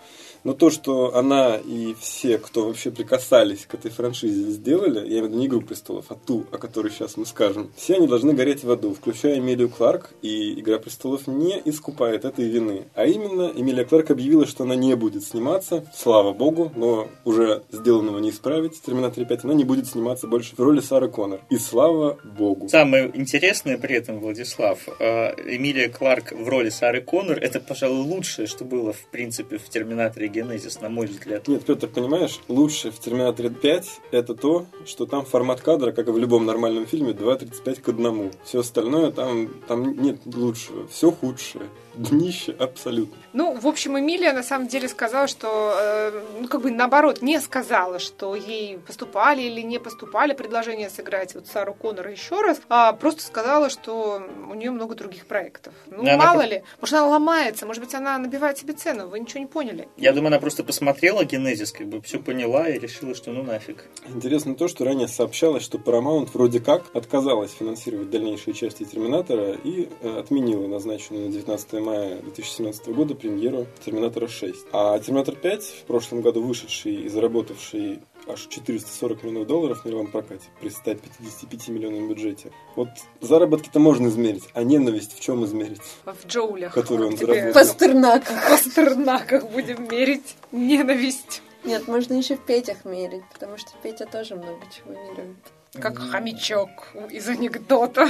[SPEAKER 2] Но то, что она и все, кто вообще прикасались к этой франшизе, сделали, я имею в виду не «Игру престолов», а ту, о которой сейчас мы скажем, все они должны гореть в аду, включая Эмилию Кларк, и «Игра престолов» не искупает этой вины. А именно, Эмилия Кларк объявила, что она не будет сниматься, слава богу, но уже сделанного не исправить, в «Терминаторе 5» она не будет сниматься больше в роли Сары Коннор. И слава богу.
[SPEAKER 3] Самое интересное при этом, Владислав, э, Эмилия Кларк в роли Сары Коннор, это, пожалуй, лучшее, что было, в принципе, в «Терминаторе Генезис», на мой взгляд.
[SPEAKER 2] Нет, Петр, понимаешь, лучше в «Терминаторе 5» это то, что там формат кадра, как и в любом нормальном фильме, 2.35 к 1. Все остальное там, там нет лучшего, все худшее. Днище абсолютно.
[SPEAKER 1] Ну, в общем, Эмилия на самом деле сказала, что, э, ну, как бы наоборот, не сказала, что ей поступали или не поступали предложения сыграть вот Сару Коннор еще раз, а просто сказала, что у нее много других проектов. Ну,
[SPEAKER 3] она
[SPEAKER 1] мало
[SPEAKER 3] про-
[SPEAKER 1] ли, может, она ломается, может быть, она набивает себе цену, вы ничего не поняли.
[SPEAKER 3] Я думаю, она просто посмотрела Генезис, как бы все поняла и решила, что ну нафиг.
[SPEAKER 2] Интересно то, что ранее сообщалось, что Paramount вроде как отказалась финансировать дальнейшие части «Терминатора» и э, отменила назначенную на 19 мая 2017 года премьеру «Терминатора 6». А «Терминатор 5», в прошлом году вышедший и заработавший аж 440 миллионов долларов в мировом прокате при 155 миллионном бюджете. Вот заработки-то можно измерить, а ненависть в чем измерить?
[SPEAKER 1] В Джоулях.
[SPEAKER 2] Которую он заработал.
[SPEAKER 4] Пастернак.
[SPEAKER 1] в Пастернаках будем мерить ненависть.
[SPEAKER 4] Нет, можно еще в Петях мерить, потому что Петя тоже много чего не любит.
[SPEAKER 1] Как хомячок из анекдота.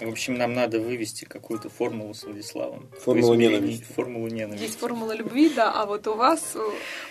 [SPEAKER 3] В общем, нам надо вывести какую-то формулу с Владиславом.
[SPEAKER 2] Формулу ненависти.
[SPEAKER 3] Формулу ненависти.
[SPEAKER 1] Есть формула любви, да, а вот у вас... э,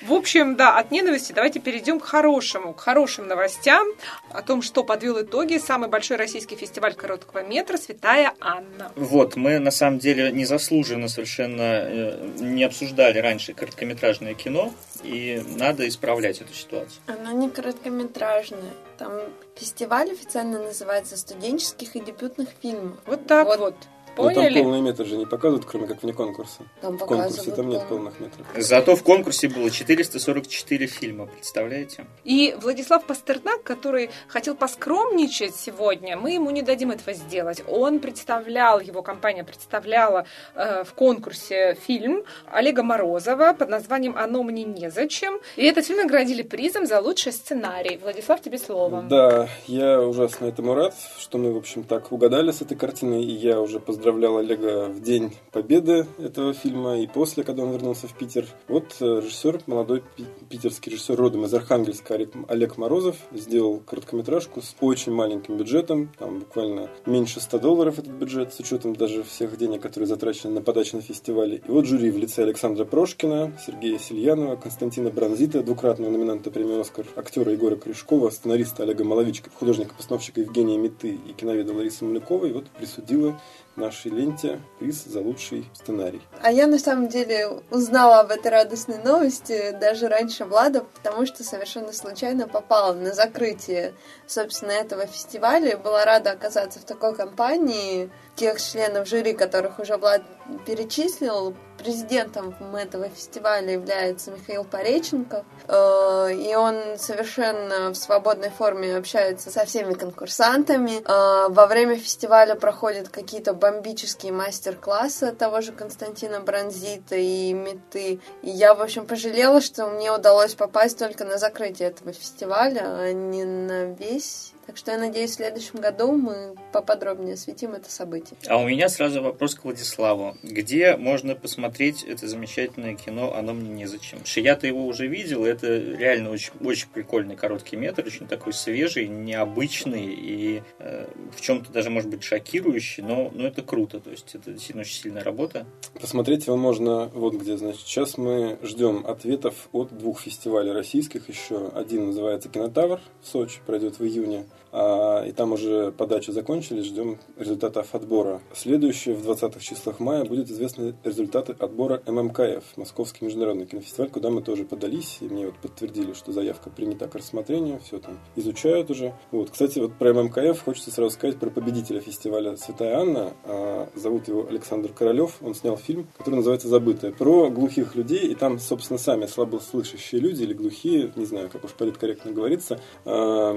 [SPEAKER 1] В общем, да, от ненависти давайте перейдем к хорошему, к хорошим новостям о том, что подвел итоги самый большой российский фестиваль короткого метра «Святая Анна».
[SPEAKER 3] Вот, мы на самом деле незаслуженно совершенно э, не обсуждали раньше короткометражное кино, и надо исправлять эту ситуацию.
[SPEAKER 4] Оно не короткометражное. Там фестиваль официально называется «Студенческих и дебютных фильмов».
[SPEAKER 1] Вот так вот.
[SPEAKER 4] Вот.
[SPEAKER 2] Но там
[SPEAKER 1] Поняли?
[SPEAKER 2] полный метр же не показывают, кроме как вне конкурса.
[SPEAKER 4] Там
[SPEAKER 2] В конкурсе там нет полных метров.
[SPEAKER 3] Зато в конкурсе было 444 фильма, представляете?
[SPEAKER 1] И Владислав Пастернак, который хотел поскромничать сегодня, мы ему не дадим этого сделать. Он представлял, его компания представляла э, в конкурсе фильм Олега Морозова под названием «Оно мне незачем». И этот фильм наградили призом за лучший сценарий. Владислав, тебе слово.
[SPEAKER 2] Да, я ужасно этому рад, что мы, в общем, так угадали с этой картиной, и я уже поздравлял Олега в день победы этого фильма и после, когда он вернулся в Питер. Вот э, режиссер, молодой пи- питерский режиссер родом из Архангельска Олег, Морозов сделал короткометражку с очень маленьким бюджетом, там буквально меньше 100 долларов этот бюджет, с учетом даже всех денег, которые затрачены на подачу на фестивале. И вот жюри в лице Александра Прошкина, Сергея Сильянова, Константина Бронзита, двукратного номинанта премии «Оскар», актера Егора Крышкова, сценариста Олега Маловичка, художника-постановщика Евгения Миты и киноведа Ларисы Малюковой, вот присудила нашей ленте приз за лучший сценарий.
[SPEAKER 4] А я на самом деле узнала об этой радостной новости даже раньше Влада, потому что совершенно случайно попала на закрытие, собственно, этого фестиваля. Была рада оказаться в такой компании. Тех членов жюри, которых уже Влад перечислил, президентом этого фестиваля является Михаил Пореченков, э, и он совершенно в свободной форме общается со всеми конкурсантами. Э, во время фестиваля проходят какие-то бомбические мастер-классы того же Константина Бронзита и Меты. И я, в общем, пожалела, что мне удалось попасть только на закрытие этого фестиваля, а не на весь так что я надеюсь, в следующем году мы поподробнее осветим это событие.
[SPEAKER 3] А у меня сразу вопрос к Владиславу. Где можно посмотреть это замечательное кино «Оно мне незачем»? Я-то его уже видел, это реально очень, очень прикольный короткий метр, очень такой свежий, необычный и э, в чем-то даже, может быть, шокирующий, но, но это круто, то есть это действительно очень сильная работа.
[SPEAKER 2] Посмотреть его можно вот где, значит, сейчас мы ждем ответов от двух фестивалей российских еще. Один называется «Кинотавр» в Сочи, пройдет в июне, и там уже подачи закончились, ждем результатов отбора. Следующее, в 20-х числах мая, будет известны результаты отбора ММКФ, Московский международный кинофестиваль, куда мы тоже подались, и мне вот подтвердили, что заявка принята к рассмотрению, все там изучают уже. Вот, кстати, вот про ММКФ хочется сразу сказать про победителя фестиваля «Святая Анна». А, зовут его Александр Королев, он снял фильм, который называется «Забытая», про глухих людей, и там, собственно, сами слабослышащие люди или глухие, не знаю, как уж политкорректно говорится, а,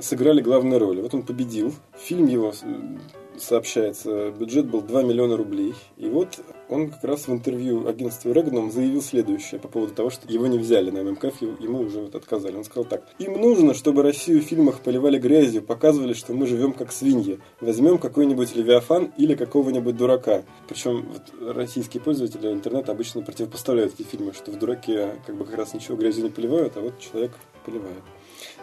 [SPEAKER 2] сыграли сыграли главные роли. Вот он победил. Фильм его сообщается, бюджет был 2 миллиона рублей. И вот он как раз в интервью агентству Регном заявил следующее по поводу того, что его не взяли на ММКФ, ему уже вот отказали. Он сказал так. Им нужно, чтобы Россию в фильмах поливали грязью, показывали, что мы живем как свиньи. Возьмем какой-нибудь Левиафан или какого-нибудь дурака. Причем вот, российские пользователи интернета обычно противопоставляют эти фильмы, что в дураке как бы как раз ничего грязью не поливают, а вот человек поливает.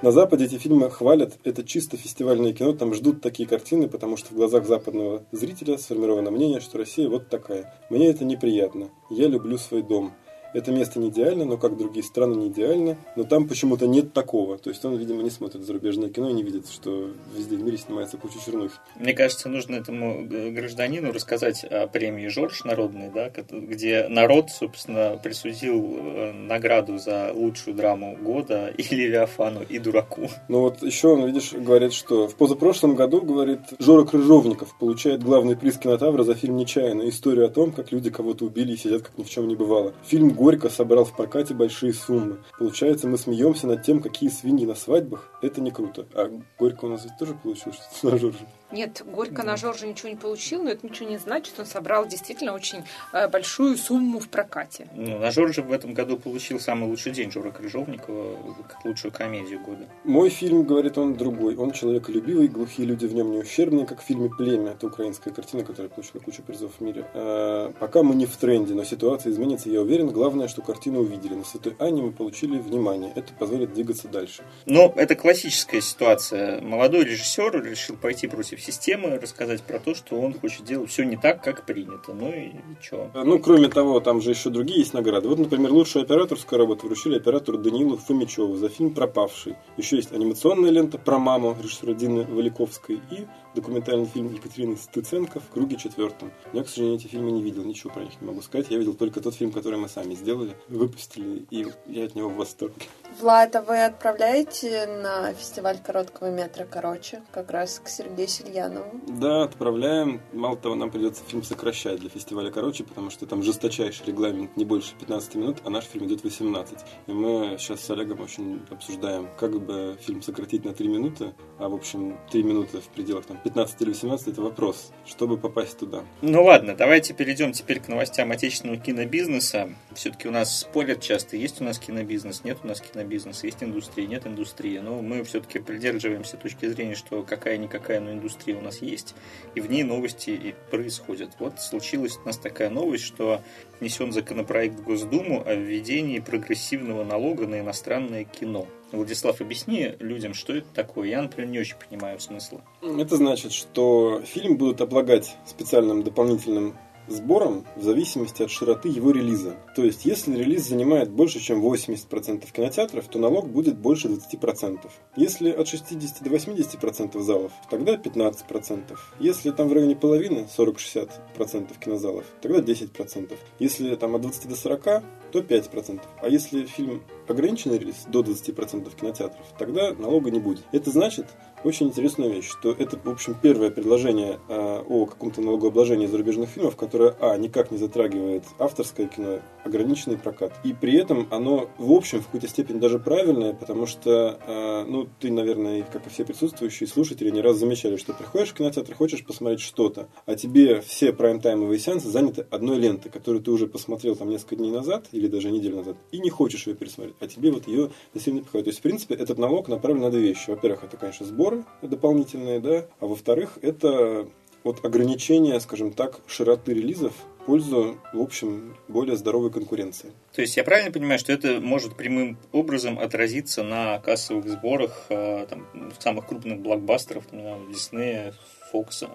[SPEAKER 2] На Западе эти фильмы хвалят, это чисто фестивальное кино, там ждут такие картины, потому что в глазах западного зрителя сформировано мнение, что Россия вот такая. Мне это неприятно. Я люблю свой дом. Это место не идеально, но как другие страны не идеально, но там почему-то нет такого. То есть он, видимо, не смотрит зарубежное кино и не видит, что везде в мире снимается куча чернухи.
[SPEAKER 3] Мне кажется, нужно этому гражданину рассказать о премии Жорж народной, да, где народ, собственно, присудил э, награду за лучшую драму года и Левиафану, и Дураку.
[SPEAKER 2] Ну вот еще он, видишь, говорит, что в позапрошлом году, говорит, Жора Крыжовников получает главный приз кинотавра за фильм «Нечаянно». Историю о том, как люди кого-то убили и сидят, как ни в чем не бывало. Фильм горько собрал в прокате большие суммы. Получается, мы смеемся над тем, какие свиньи на свадьбах. Это не круто. А Горько у нас ведь тоже получил что-то на Жорже.
[SPEAKER 1] Нет, Горько да. на Жорже ничего не получил, но это ничего не значит. Он собрал действительно очень э, большую сумму в прокате.
[SPEAKER 3] Ну, на Жорже в этом году получил самый лучший день Жора Крыжовникова, как лучшую комедию года.
[SPEAKER 2] Мой фильм, говорит он, другой. Он человеколюбивый, глухие люди в нем не ущербные, как в фильме «Племя». Это украинская картина, которая получила кучу призов в мире. А, пока мы не в тренде, но ситуация изменится, я уверен. Главное, что картину увидели. На Святой Анне мы получили внимание. Это позволит двигаться дальше.
[SPEAKER 3] Но это классическая ситуация. Молодой режиссер решил пойти против системы, рассказать про то, что он хочет делать все не так, как принято. Ну и что?
[SPEAKER 2] Ну, кроме того, там же еще другие есть награды. Вот, например, лучшую операторскую работу вручили оператору Данилу Фомичеву за фильм «Пропавший». Еще есть анимационная лента про маму режиссера Дины Валиковской и документальный фильм Екатерины Стыценко в круге четвертом. Я, к сожалению, эти фильмы не видел, ничего про них не могу сказать. Я видел только тот фильм, который мы сами сделали, выпустили, и я от него в восторге.
[SPEAKER 4] Влад, а вы отправляете на фестиваль короткого метра короче, как раз к Сергею Сильянову?
[SPEAKER 2] Да, отправляем. Мало того, нам придется фильм сокращать для фестиваля короче, потому что там жесточайший регламент не больше 15 минут, а наш фильм идет 18. И мы сейчас с Олегом очень обсуждаем, как бы фильм сократить на 3 минуты, а в общем 3 минуты в пределах там 15 или 18 это вопрос, чтобы попасть туда.
[SPEAKER 3] Ну ладно, давайте перейдем теперь к новостям отечественного кинобизнеса. Все-таки у нас спорят часто, есть у нас кинобизнес, нет у нас кинобизнеса, есть индустрия, нет индустрии. Но мы все-таки придерживаемся точки зрения, что какая-никакая, но индустрия у нас есть, и в ней новости и происходят. Вот случилась у нас такая новость, что внесен законопроект в Госдуму о введении прогрессивного налога на иностранное кино. Владислав, объясни людям, что это такое. Я, например, не очень понимаю смысла.
[SPEAKER 2] Это значит, что фильм будут облагать специальным дополнительным сбором в зависимости от широты его релиза. То есть, если релиз занимает больше, чем 80% кинотеатров, то налог будет больше 20%. Если от 60 до 80% залов, тогда 15%. Если там в районе половины, 40-60% кинозалов, тогда 10%. Если там от 20 до 40, то 5%. А если фильм ограниченный релиз до 20% кинотеатров, тогда налога не будет. Это значит, очень интересную вещь, что это, в общем, первое предложение а, о каком-то налогообложении зарубежных фильмов, которое, а, никак не затрагивает авторское кино, ограниченный прокат. И при этом оно, в общем, в какой-то степени даже правильное, потому что, а, ну, ты, наверное, как и все присутствующие слушатели, не раз замечали, что приходишь в кинотеатр, хочешь посмотреть что-то, а тебе все прайм-таймовые сеансы заняты одной лентой, которую ты уже посмотрел там несколько дней назад или даже неделю назад, и не хочешь ее пересмотреть, а тебе вот ее сильно не приходит. То есть, в принципе, этот налог направлен на две вещи. Во-первых, это, конечно, сборы дополнительные, да, а во-вторых, это вот ограничение, скажем так, широты релизов в пользу, в общем, более здоровой конкуренции.
[SPEAKER 3] То есть я правильно понимаю, что это может прямым образом отразиться на кассовых сборах э, там, самых крупных блокбастеров, Диснея, Фокса?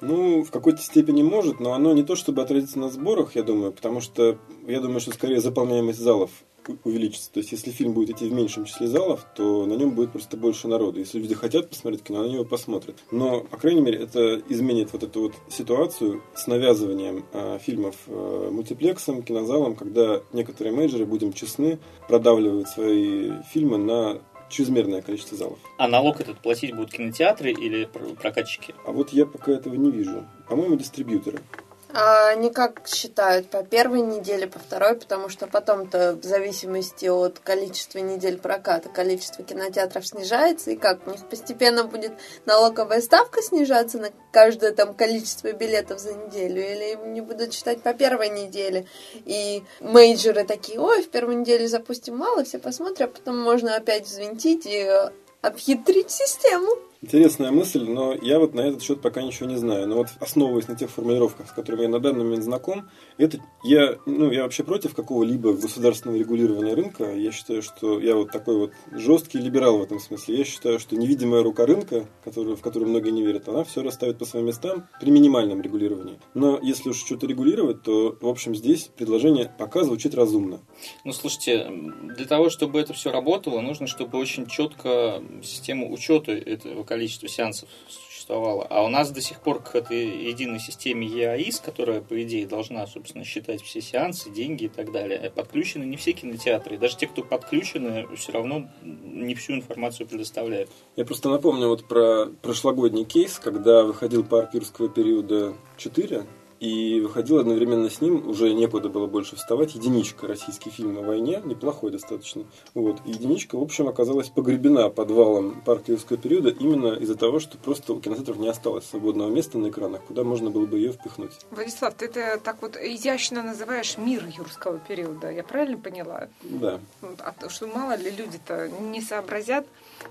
[SPEAKER 2] Ну, в какой-то степени может, но оно не то чтобы отразится на сборах, я думаю, потому что я думаю, что скорее заполняемость залов увеличится. То есть, если фильм будет идти в меньшем числе залов, то на нем будет просто больше народу. Если люди хотят посмотреть кино, они его посмотрят. Но, по крайней мере, это изменит вот эту вот ситуацию с навязыванием э, фильмов э, мультиплексом, кинозалом, когда некоторые менеджеры, будем честны, продавливают свои фильмы на чрезмерное количество залов.
[SPEAKER 3] А налог этот платить будут кинотеатры или прокатчики?
[SPEAKER 2] А вот я пока этого не вижу. По-моему, дистрибьюторы.
[SPEAKER 4] А они как считают, по первой неделе, по второй, потому что потом-то в зависимости от количества недель проката количество кинотеатров снижается, и как у них постепенно будет налоговая ставка снижаться на каждое там количество билетов за неделю, или им не будут считать по первой неделе. И мейджеры такие, ой, в первой неделе запустим мало, все посмотрят, а потом можно опять взвинтить и обхитрить систему.
[SPEAKER 2] Интересная мысль, но я вот на этот счет пока ничего не знаю. Но вот основываясь на тех формулировках, с которыми я на данный момент знаком, это я, ну, я вообще против какого-либо государственного регулирования рынка. Я считаю, что я вот такой вот жесткий либерал в этом смысле. Я считаю, что невидимая рука рынка, которую, в которую многие не верят, она все расставит по своим местам при минимальном регулировании. Но если уж что-то регулировать, то, в общем, здесь предложение пока звучит разумно.
[SPEAKER 3] Ну, слушайте, для того, чтобы это все работало, нужно, чтобы очень четко система учета этого количество сеансов существовало. А у нас до сих пор к этой единой системе ЕАИС, которая, по идее, должна, собственно, считать все сеансы, деньги и так далее, подключены не все кинотеатры. И даже те, кто подключены, все равно не всю информацию предоставляют.
[SPEAKER 2] Я просто напомню вот про прошлогодний кейс, когда выходил парк юрского периода 4, и выходил одновременно с ним, уже некуда было больше вставать, «Единичка», российский фильм о войне, неплохой достаточно. Вот. И «Единичка», в общем, оказалась погребена подвалом парка юрского периода именно из-за того, что просто у кинотеатров не осталось свободного места на экранах, куда можно было бы ее впихнуть.
[SPEAKER 1] Владислав, ты это так вот изящно называешь мир юрского периода, я правильно поняла?
[SPEAKER 2] Да.
[SPEAKER 1] А то, что мало ли люди-то не сообразят,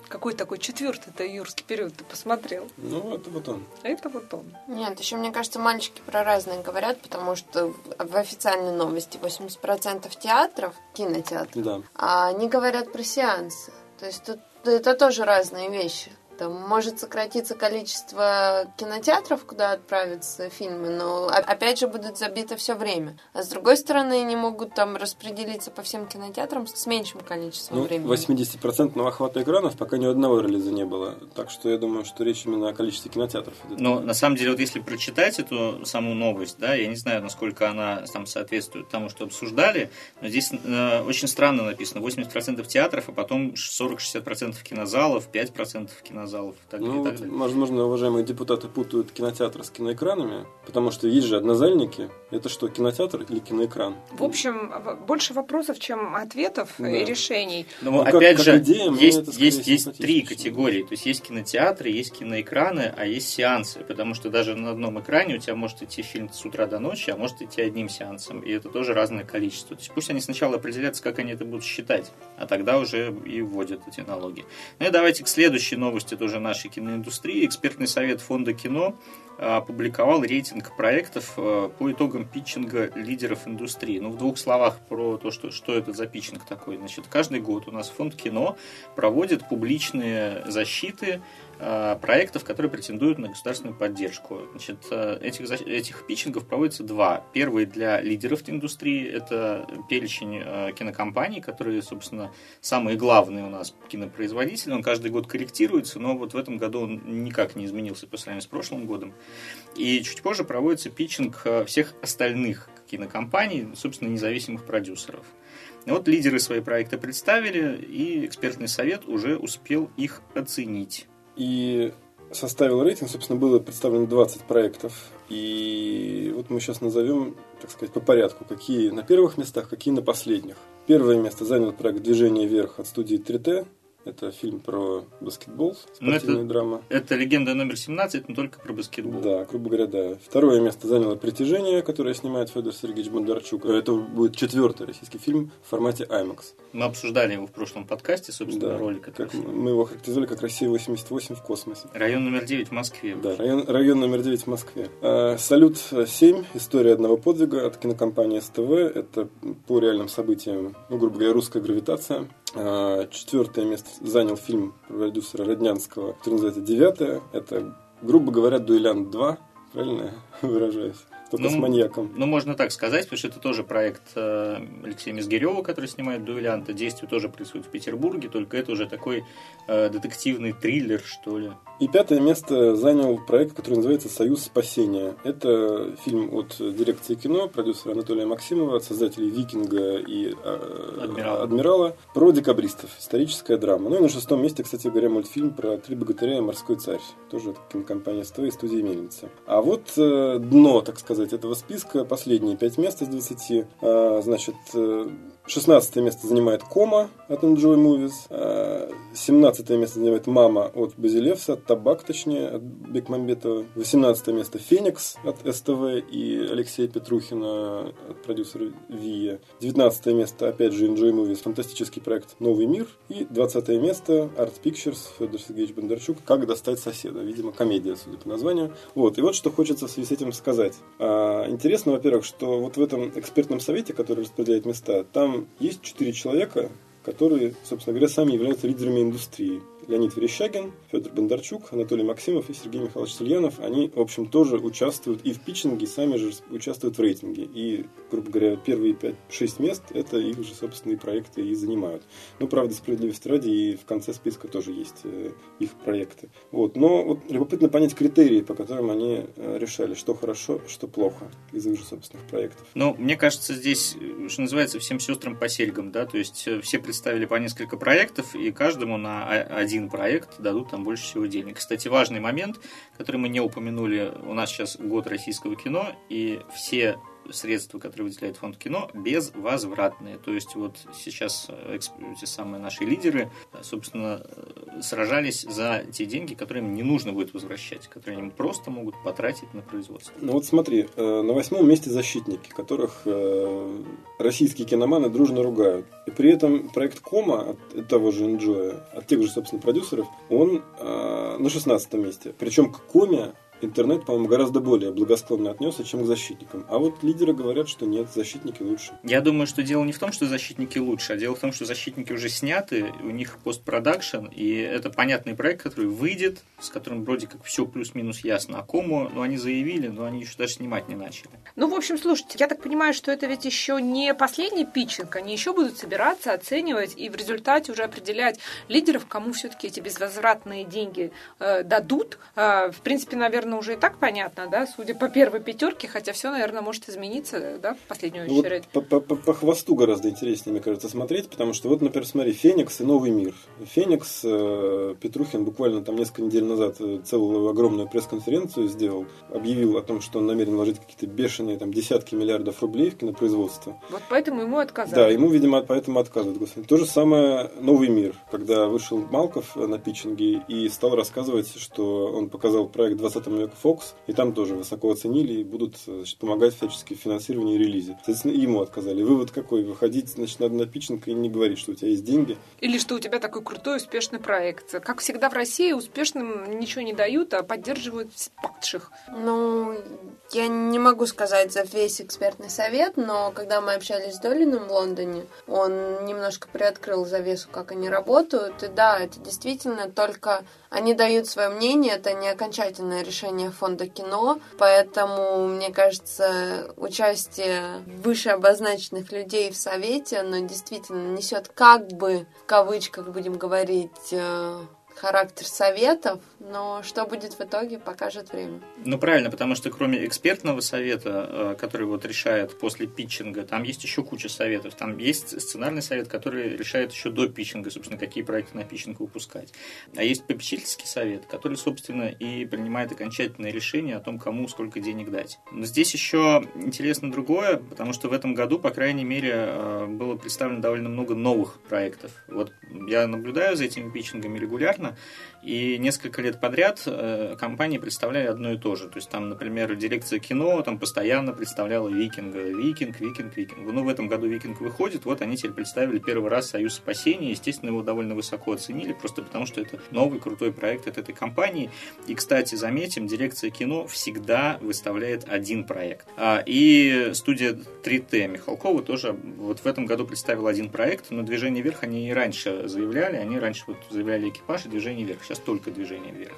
[SPEAKER 1] какой такой четвертый-то юрский период ты посмотрел?
[SPEAKER 2] Ну, это вот он.
[SPEAKER 1] Это вот он.
[SPEAKER 4] Нет, еще, мне кажется, мальчики про разные говорят, потому что в официальной новости 80% театров, кинотеатров,
[SPEAKER 2] да.
[SPEAKER 4] а они говорят про сеансы. То есть тут это тоже разные вещи. Там может сократиться количество кинотеатров, куда отправятся фильмы, но опять же будет забито все время. А с другой стороны, они могут там распределиться по всем кинотеатрам с меньшим количеством
[SPEAKER 2] ну,
[SPEAKER 4] времени.
[SPEAKER 2] 80% охвата экранов пока ни одного релиза не было. Так что я думаю, что речь именно о количестве кинотеатров.
[SPEAKER 3] Но на самом деле, вот если прочитать эту саму новость, да, я не знаю, насколько она там соответствует тому, что обсуждали, но здесь э, очень странно написано. 80% театров, а потом 40-60% кинозалов, 5% кинозалов кинозалов.
[SPEAKER 2] Так, ну, и так далее. возможно, уважаемые депутаты путают кинотеатр с киноэкранами, потому что есть же однозальники. Это что, кинотеатр или киноэкран?
[SPEAKER 1] В общем, больше вопросов, чем ответов да. и решений.
[SPEAKER 3] Но, ну, опять как, же, как идея, есть, есть, есть три категории. То есть есть кинотеатры, есть киноэкраны, а есть сеансы. Потому что даже на одном экране у тебя может идти фильм с утра до ночи, а может идти одним сеансом. И это тоже разное количество. То есть пусть они сначала определятся, как они это будут считать, а тогда уже и вводят эти налоги. Ну и давайте к следующей новости это уже нашей киноиндустрии. Экспертный совет фонда кино опубликовал рейтинг проектов а, по итогам питчинга лидеров индустрии. Ну, в двух словах про то, что, что это за питчинг такой. Значит, каждый год у нас фонд кино проводит публичные защиты Э, проектов, которые претендуют на государственную поддержку. Значит, э, этих, этих питчингов проводится два. Первый для лидеров индустрии, это перечень э, кинокомпаний, которые, собственно, самые главные у нас кинопроизводители. Он каждый год корректируется, но вот в этом году он никак не изменился по сравнению с прошлым годом. И чуть позже проводится питчинг всех остальных кинокомпаний, собственно, независимых продюсеров. И вот лидеры свои проекты представили, и экспертный совет уже успел их оценить.
[SPEAKER 2] и составил рейтинг, собственно, было представлено 20 проектов. И вот мы сейчас назовем, так сказать, по порядку, какие на первых местах, какие на последних. Первое место занял проект «Движение вверх» от студии 3T. Это фильм про баскетбол,
[SPEAKER 3] Ну,
[SPEAKER 2] спортивная
[SPEAKER 3] это-
[SPEAKER 2] драма.
[SPEAKER 3] Это легенда номер 17, но только про баскетбол.
[SPEAKER 2] Да, грубо говоря, да. Второе место заняло «Притяжение», которое снимает Федор Сергеевич Бондарчук. Это будет четвертый российский фильм в формате IMAX.
[SPEAKER 3] Мы обсуждали его в прошлом подкасте, собственно,
[SPEAKER 2] Да,
[SPEAKER 3] ролик.
[SPEAKER 2] как мы его характеризовали как Россия 88 в космосе.
[SPEAKER 3] Район номер 9 в Москве.
[SPEAKER 2] Да, район, район номер 9 в Москве. А, Салют-7. История одного подвига от кинокомпании СТВ. Это по реальным событиям, ну, грубо говоря, русская гравитация. А, Четвертое место занял фильм продюсера Роднянского, который называется «Девятое». Это, грубо говоря, «Дуэлянт 2». Правильно я выражаюсь? Только
[SPEAKER 3] Ну,
[SPEAKER 2] с маньяком.
[SPEAKER 3] Ну, можно так сказать, потому что это тоже проект э, Алексея Мизгирева, который снимает «Дуэлянта». Действие тоже происходит в Петербурге, только это уже такой э, детективный триллер, что ли.
[SPEAKER 2] И пятое место занял проект, который называется «Союз спасения». Это фильм от дирекции кино, продюсера Анатолия Максимова, создателей «Викинга» и э,
[SPEAKER 3] «Адмирала».
[SPEAKER 2] «Адмирала», про декабристов. Историческая драма. Ну и на шестом месте, кстати говоря, мультфильм про «Три богатыря и морской царь». Тоже от кинокомпании СТВ и студии «Мельница». А вот э, дно, так сказать, этого списка, последние пять мест из 20. А, значит, э, 16 место занимает Кома от Enjoy Movies. А, 17 место занимает Мама от Базилевса, Табак, точнее, от Бекмамбетова. 18 место Феникс от СТВ и Алексея Петрухина от продюсера Вия. 19 место, опять же, Enjoy Movies, фантастический проект Новый мир. И 20 место Art Pictures, Федор Сергеевич Бондарчук, Как достать соседа. Видимо, комедия, судя по названию. Вот, и вот что хочется в связи с этим сказать. А, интересно, во-первых, что вот в этом экспертном совете, который распределяет места, там есть четыре человека, которые, собственно говоря, сами являются лидерами индустрии. Леонид Верещагин, Федор Бондарчук, Анатолий Максимов и Сергей Михайлович Сульянов, они, в общем, тоже участвуют и в питчинге, и сами же участвуют в рейтинге. И, грубо говоря, первые 5-6 мест – это их же собственные проекты и занимают. Ну, правда, справедливости ради, и в конце списка тоже есть э, их проекты. Вот. Но вот любопытно понять критерии, по которым они э, решали, что хорошо, что плохо из их же собственных проектов.
[SPEAKER 3] Ну, мне кажется, здесь, э, что называется, всем сестрам по серьгам, да, то есть все представили по несколько проектов, и каждому на о- один проект дадут там больше всего денег. Кстати, важный момент, который мы не упомянули, у нас сейчас год российского кино, и все средства, которые выделяет фонд кино, безвозвратные. То есть вот сейчас э, те самые наши лидеры, э, собственно, э, сражались за те деньги, которые им не нужно будет возвращать, которые они просто могут потратить на производство.
[SPEAKER 2] Ну вот смотри, на восьмом месте защитники, которых российские киноманы дружно ругают. И при этом проект Кома от того же Enjoy, от тех же, собственно, продюсеров, он на шестнадцатом месте. Причем к Коме интернет, по-моему, гораздо более благосклонно отнесся, чем к защитникам. А вот лидеры говорят, что нет, защитники лучше.
[SPEAKER 3] Я думаю, что дело не в том, что защитники лучше, а дело в том, что защитники уже сняты, у них постпродакшн, и это понятный проект, который выйдет, с которым вроде как все плюс-минус ясно. А кому, ну, они заявили, но они еще даже снимать не начали.
[SPEAKER 1] Ну, в общем, слушайте, я так понимаю, что это ведь еще не последний питчинг, они еще будут собираться, оценивать и в результате уже определять лидеров, кому все-таки эти безвозвратные деньги э, дадут. Э, в принципе, наверное, уже и так понятно, да, судя по первой пятерке, хотя все, наверное, может измениться, да, в последнюю
[SPEAKER 2] Ну, вот
[SPEAKER 1] очередь.
[SPEAKER 2] по, по- по- по хвосту гораздо интереснее, мне кажется, смотреть, потому что вот, например, смотри, Феникс и Новый мир. Феникс, э, Петрухин буквально там несколько недель назад э, целую огромную пресс-конференцию сделал, объявил о том, что он намерен вложить какие-то бешеные там десятки миллиардов рублей в кинопроизводство.
[SPEAKER 1] Вот поэтому ему отказали.
[SPEAKER 2] Да, ему, видимо, поэтому отказывают. Господи. То же самое Новый мир, когда вышел Малков на питчинге и стал рассказывать, что он показал проект 20 века Fox, и там тоже высоко оценили и будут значит, помогать всячески в финансировании и релизе. Соответственно, ему отказали. Вывод какой? Выходить, значит, надо на питчинг и не говорить, что у тебя есть деньги.
[SPEAKER 1] Или что у тебя такой крутой, успешный проект. Как всегда в России успешным ничего не дают, а поддерживают падших.
[SPEAKER 4] Ну, я не могу сказать за весь экспертный совет, но когда мы общались с Долиным в Лондоне, он немножко приоткрыл завесу, как они работают. И да, это действительно только они дают свое мнение, это не окончательное решение фонда кино, поэтому, мне кажется, участие выше обозначенных людей в совете, оно действительно несет как бы, в кавычках будем говорить, э, характер советов, но что будет в итоге, покажет время.
[SPEAKER 3] Ну, правильно, потому что кроме экспертного совета, э, который вот решает после питчинга, там есть еще куча советов. Там есть сценарный совет, который решает еще до питчинга, собственно, какие проекты на питчинг выпускать. А есть попечительский совет, который, собственно, и принимает окончательное решение о том, кому сколько денег дать. Но здесь еще интересно другое, потому что в этом году, по крайней мере, э, было представлено довольно много новых проектов. Вот я наблюдаю за этими питчингами регулярно, понятно. И несколько лет подряд э, компании представляли одно и то же. То есть там, например, дирекция кино там постоянно представляла Викинга. Викинг, Викинг, Викинг. Ну, в этом году Викинг выходит, вот они теперь представили первый раз Союз спасения. Естественно, его довольно высоко оценили, просто потому что это новый крутой проект от этой компании. И, кстати, заметим, дирекция кино всегда выставляет один проект. А, и студия 3T Михалкова тоже вот в этом году представила один проект, но «Движение вверх» они и раньше заявляли, они раньше вот заявляли экипаж и «Движение вверх». Сейчас только «Движение вверх».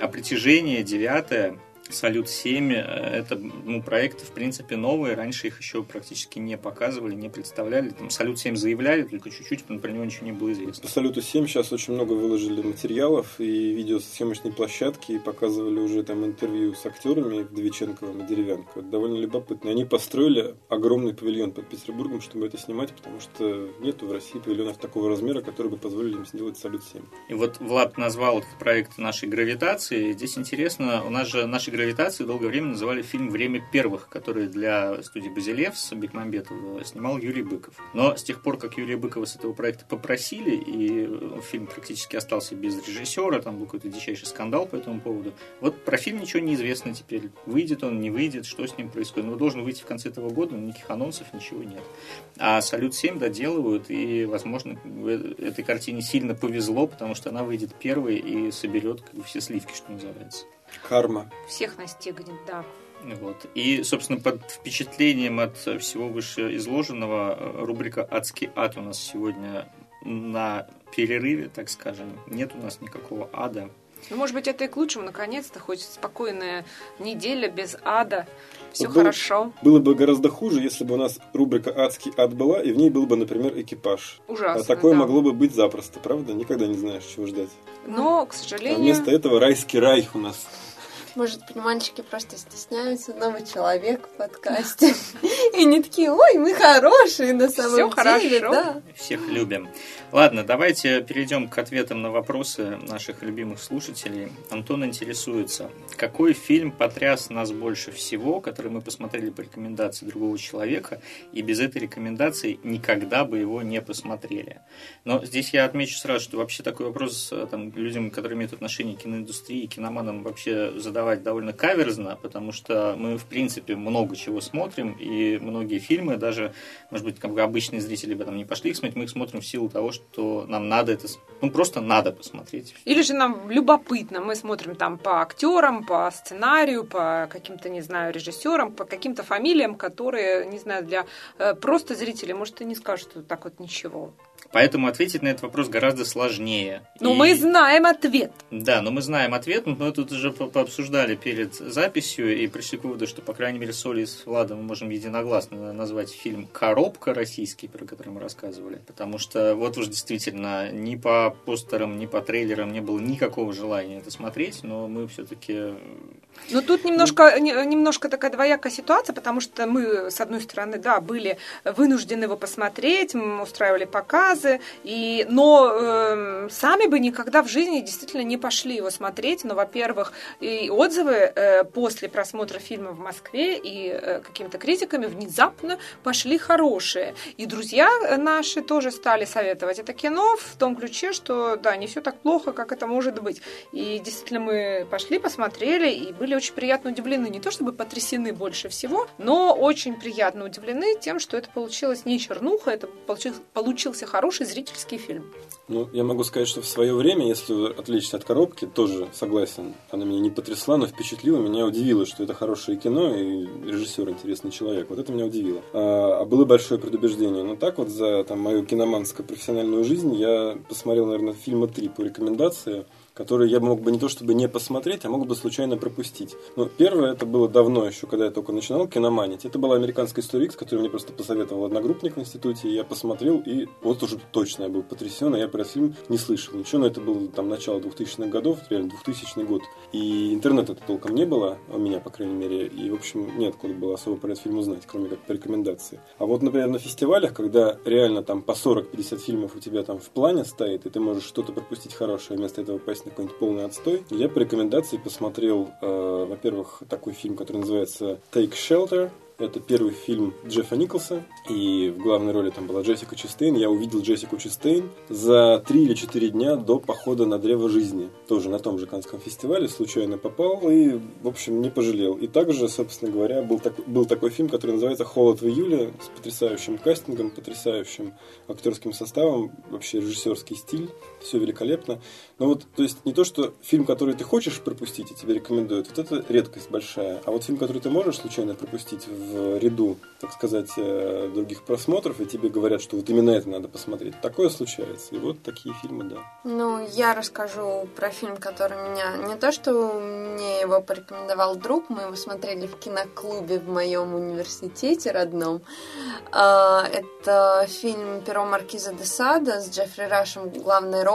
[SPEAKER 3] А «Притяжение» девятое – Салют 7 э, это ну, проекты, в принципе, новые. Раньше их еще практически не показывали, не представляли. Там Салют 7 заявляли, только чуть-чуть, но про него ничего не было известно.
[SPEAKER 2] По Салюту 7 сейчас очень много выложили материалов и видео с съемочной площадки, и показывали уже там интервью с актерами Вдовиченковым и Деревянко. Это довольно любопытно. Они построили огромный павильон под Петербургом, чтобы это снимать, потому что нету в России павильонов такого размера, которые бы позволили им сделать Салют 7.
[SPEAKER 3] И вот Влад назвал этот проект нашей гравитации. Здесь интересно, у нас же наши гравитации долгое время называли фильм «Время первых», который для студии Базилевс Бекмамбетова снимал Юрий Быков. Но с тех пор, как Юрия Быкова с этого проекта попросили, и фильм практически остался без режиссера, там был какой-то дичайший скандал по этому поводу, вот про фильм ничего не известно теперь. Выйдет он, не выйдет, что с ним происходит. Но должен выйти в конце этого года, но никаких анонсов, ничего нет. А «Салют-7» доделывают, и, возможно, этой картине сильно повезло, потому что она выйдет первой и соберет как бы, все сливки, что называется.
[SPEAKER 2] Карма.
[SPEAKER 1] Всех настигнет, да.
[SPEAKER 3] Вот. И, собственно, под впечатлением от всего вышеизложенного э, рубрика «Адский ад» у нас сегодня на перерыве, так скажем. Нет у нас никакого ада.
[SPEAKER 1] Ну, может быть, это и к лучшему, наконец-то, хоть спокойная неделя без ада. Все
[SPEAKER 2] Вот было-
[SPEAKER 1] хорошо.
[SPEAKER 2] Было бы гораздо хуже, если бы у нас рубрика «Адский ад» была, и в ней был бы, например, экипаж.
[SPEAKER 1] Ужасно.
[SPEAKER 2] а такое
[SPEAKER 1] да.
[SPEAKER 2] могло бы быть запросто, правда? Никогда не знаешь, чего ждать.
[SPEAKER 1] Но, к
[SPEAKER 2] А
[SPEAKER 1] сожалению...
[SPEAKER 2] вместо этого райский рай у нас.
[SPEAKER 4] Может, мальчики просто стесняются новый человек в подкасте. И не такие, ой, мы хорошие на самом деле.
[SPEAKER 1] хорошо.
[SPEAKER 4] Да.
[SPEAKER 3] Всех любим. Ладно, давайте перейдем к ответам на вопросы наших любимых слушателей. Антон интересуется, какой фильм потряс нас больше всего, который мы посмотрели по рекомендации другого человека, и без этой рекомендации никогда бы его не посмотрели. Но здесь я отмечу сразу, что вообще такой вопрос э, там, людям, которые имеют отношение к киноиндустрии, киноманам вообще задавать довольно каверзно, потому что мы, в принципе, много чего смотрим, и многие фильмы, даже, может быть, как бы обычные зрители бы там не пошли их смотреть, мы их смотрим в силу того, что нам надо это, ну, просто надо посмотреть.
[SPEAKER 1] Или же нам любопытно, мы смотрим там по актерам, по сценарию, по каким-то, не знаю, режиссерам, по каким-то фамилиям, которые, не знаю, для э, просто зрителей, может, и не скажут так вот ничего.
[SPEAKER 3] Поэтому ответить на этот вопрос гораздо сложнее.
[SPEAKER 1] Но
[SPEAKER 3] И-
[SPEAKER 1] мы знаем ответ.
[SPEAKER 3] Да, но мы знаем ответ, но мы тут уже по- пообсуждали перед записью и пришли к выводу, что, по крайней мере, с Олей и с Владом мы можем единогласно назвать фильм «Коробка» российский, про который мы рассказывали. Потому что вот уж действительно ни по постерам, ни по трейлерам не было никакого желания это смотреть, но мы все-таки
[SPEAKER 1] Но тут немножко, не- немножко такая двоякая ситуация, потому что мы, с одной стороны, да, были вынуждены его посмотреть, мы устраивали показы, и, но эм, сами бы никогда в жизни действительно не пошли его смотреть. Но, во-первых, и отзывы э, после просмотра фильма в Москве и э, какими-то критиками внезапно пошли хорошие. И друзья наши тоже стали советовать это кино в том ключе, что да, не все так плохо, как это может быть. И действительно мы пошли, посмотрели и были очень приятно удивлены. Не то чтобы потрясены больше всего, но очень приятно удивлены тем, что это получилось не чернуха, это получился, получился хороший зрительский фильм.
[SPEAKER 2] Ну, я могу сказать, что в свое время, если отвлечься от коробки, тоже согласен. Она меня не потрясла, но впечатлила, меня удивило, что это хорошее кино и режиссер интересный человек. Вот это меня удивило. А, а было большое предубеждение. Но так вот за там, мою киноманскую профессиональную жизнь я посмотрел, наверное, фильма три по рекомендации. Которые я мог бы не то чтобы не посмотреть, а мог бы случайно пропустить. Но первое, это было давно еще, когда я только начинал киноманить. Это была американская история X, которую мне просто посоветовал одногруппник в институте, я посмотрел, и вот уже точно я был потрясен, а я про фильм не слышал ничего, но это было там начало 2000-х годов, реально 2000 год. И интернета толком не было, у меня, по крайней мере, и, в общем, неоткуда было особо про этот фильм узнать, кроме как по рекомендации. А вот, например, на фестивалях, когда реально там по 40-50 фильмов у тебя там в плане стоит, и ты можешь что-то пропустить хорошее, вместо этого попасть на какой-нибудь полный отстой, я по рекомендации посмотрел, э, во-первых, такой фильм, который называется Take Shelter, это первый фильм Джеффа Николса, и в главной роли там была Джессика Честейн. Я увидел Джессику Честейн за три или четыре дня до похода на Древо Жизни. Тоже на том же Канском фестивале случайно попал и, в общем, не пожалел. И также, собственно говоря, был, так, был такой фильм, который называется «Холод в июле» с потрясающим кастингом, потрясающим актерским составом, вообще режиссерский стиль, все великолепно. Но вот, то есть, не то, что фильм, который ты хочешь пропустить и тебе рекомендуют, вот это редкость большая. А вот фильм, который ты можешь случайно пропустить в ряду, так сказать, э, других просмотров, и тебе говорят, что вот именно это надо посмотреть. Такое случается. И вот такие фильмы, да.
[SPEAKER 4] Ну, я расскажу про фильм, который меня... Не то, что мне его порекомендовал друг, мы его смотрели в киноклубе в моем университете родном. А, это фильм «Перо Маркиза де Сада» с Джеффри Рашем в главной роли.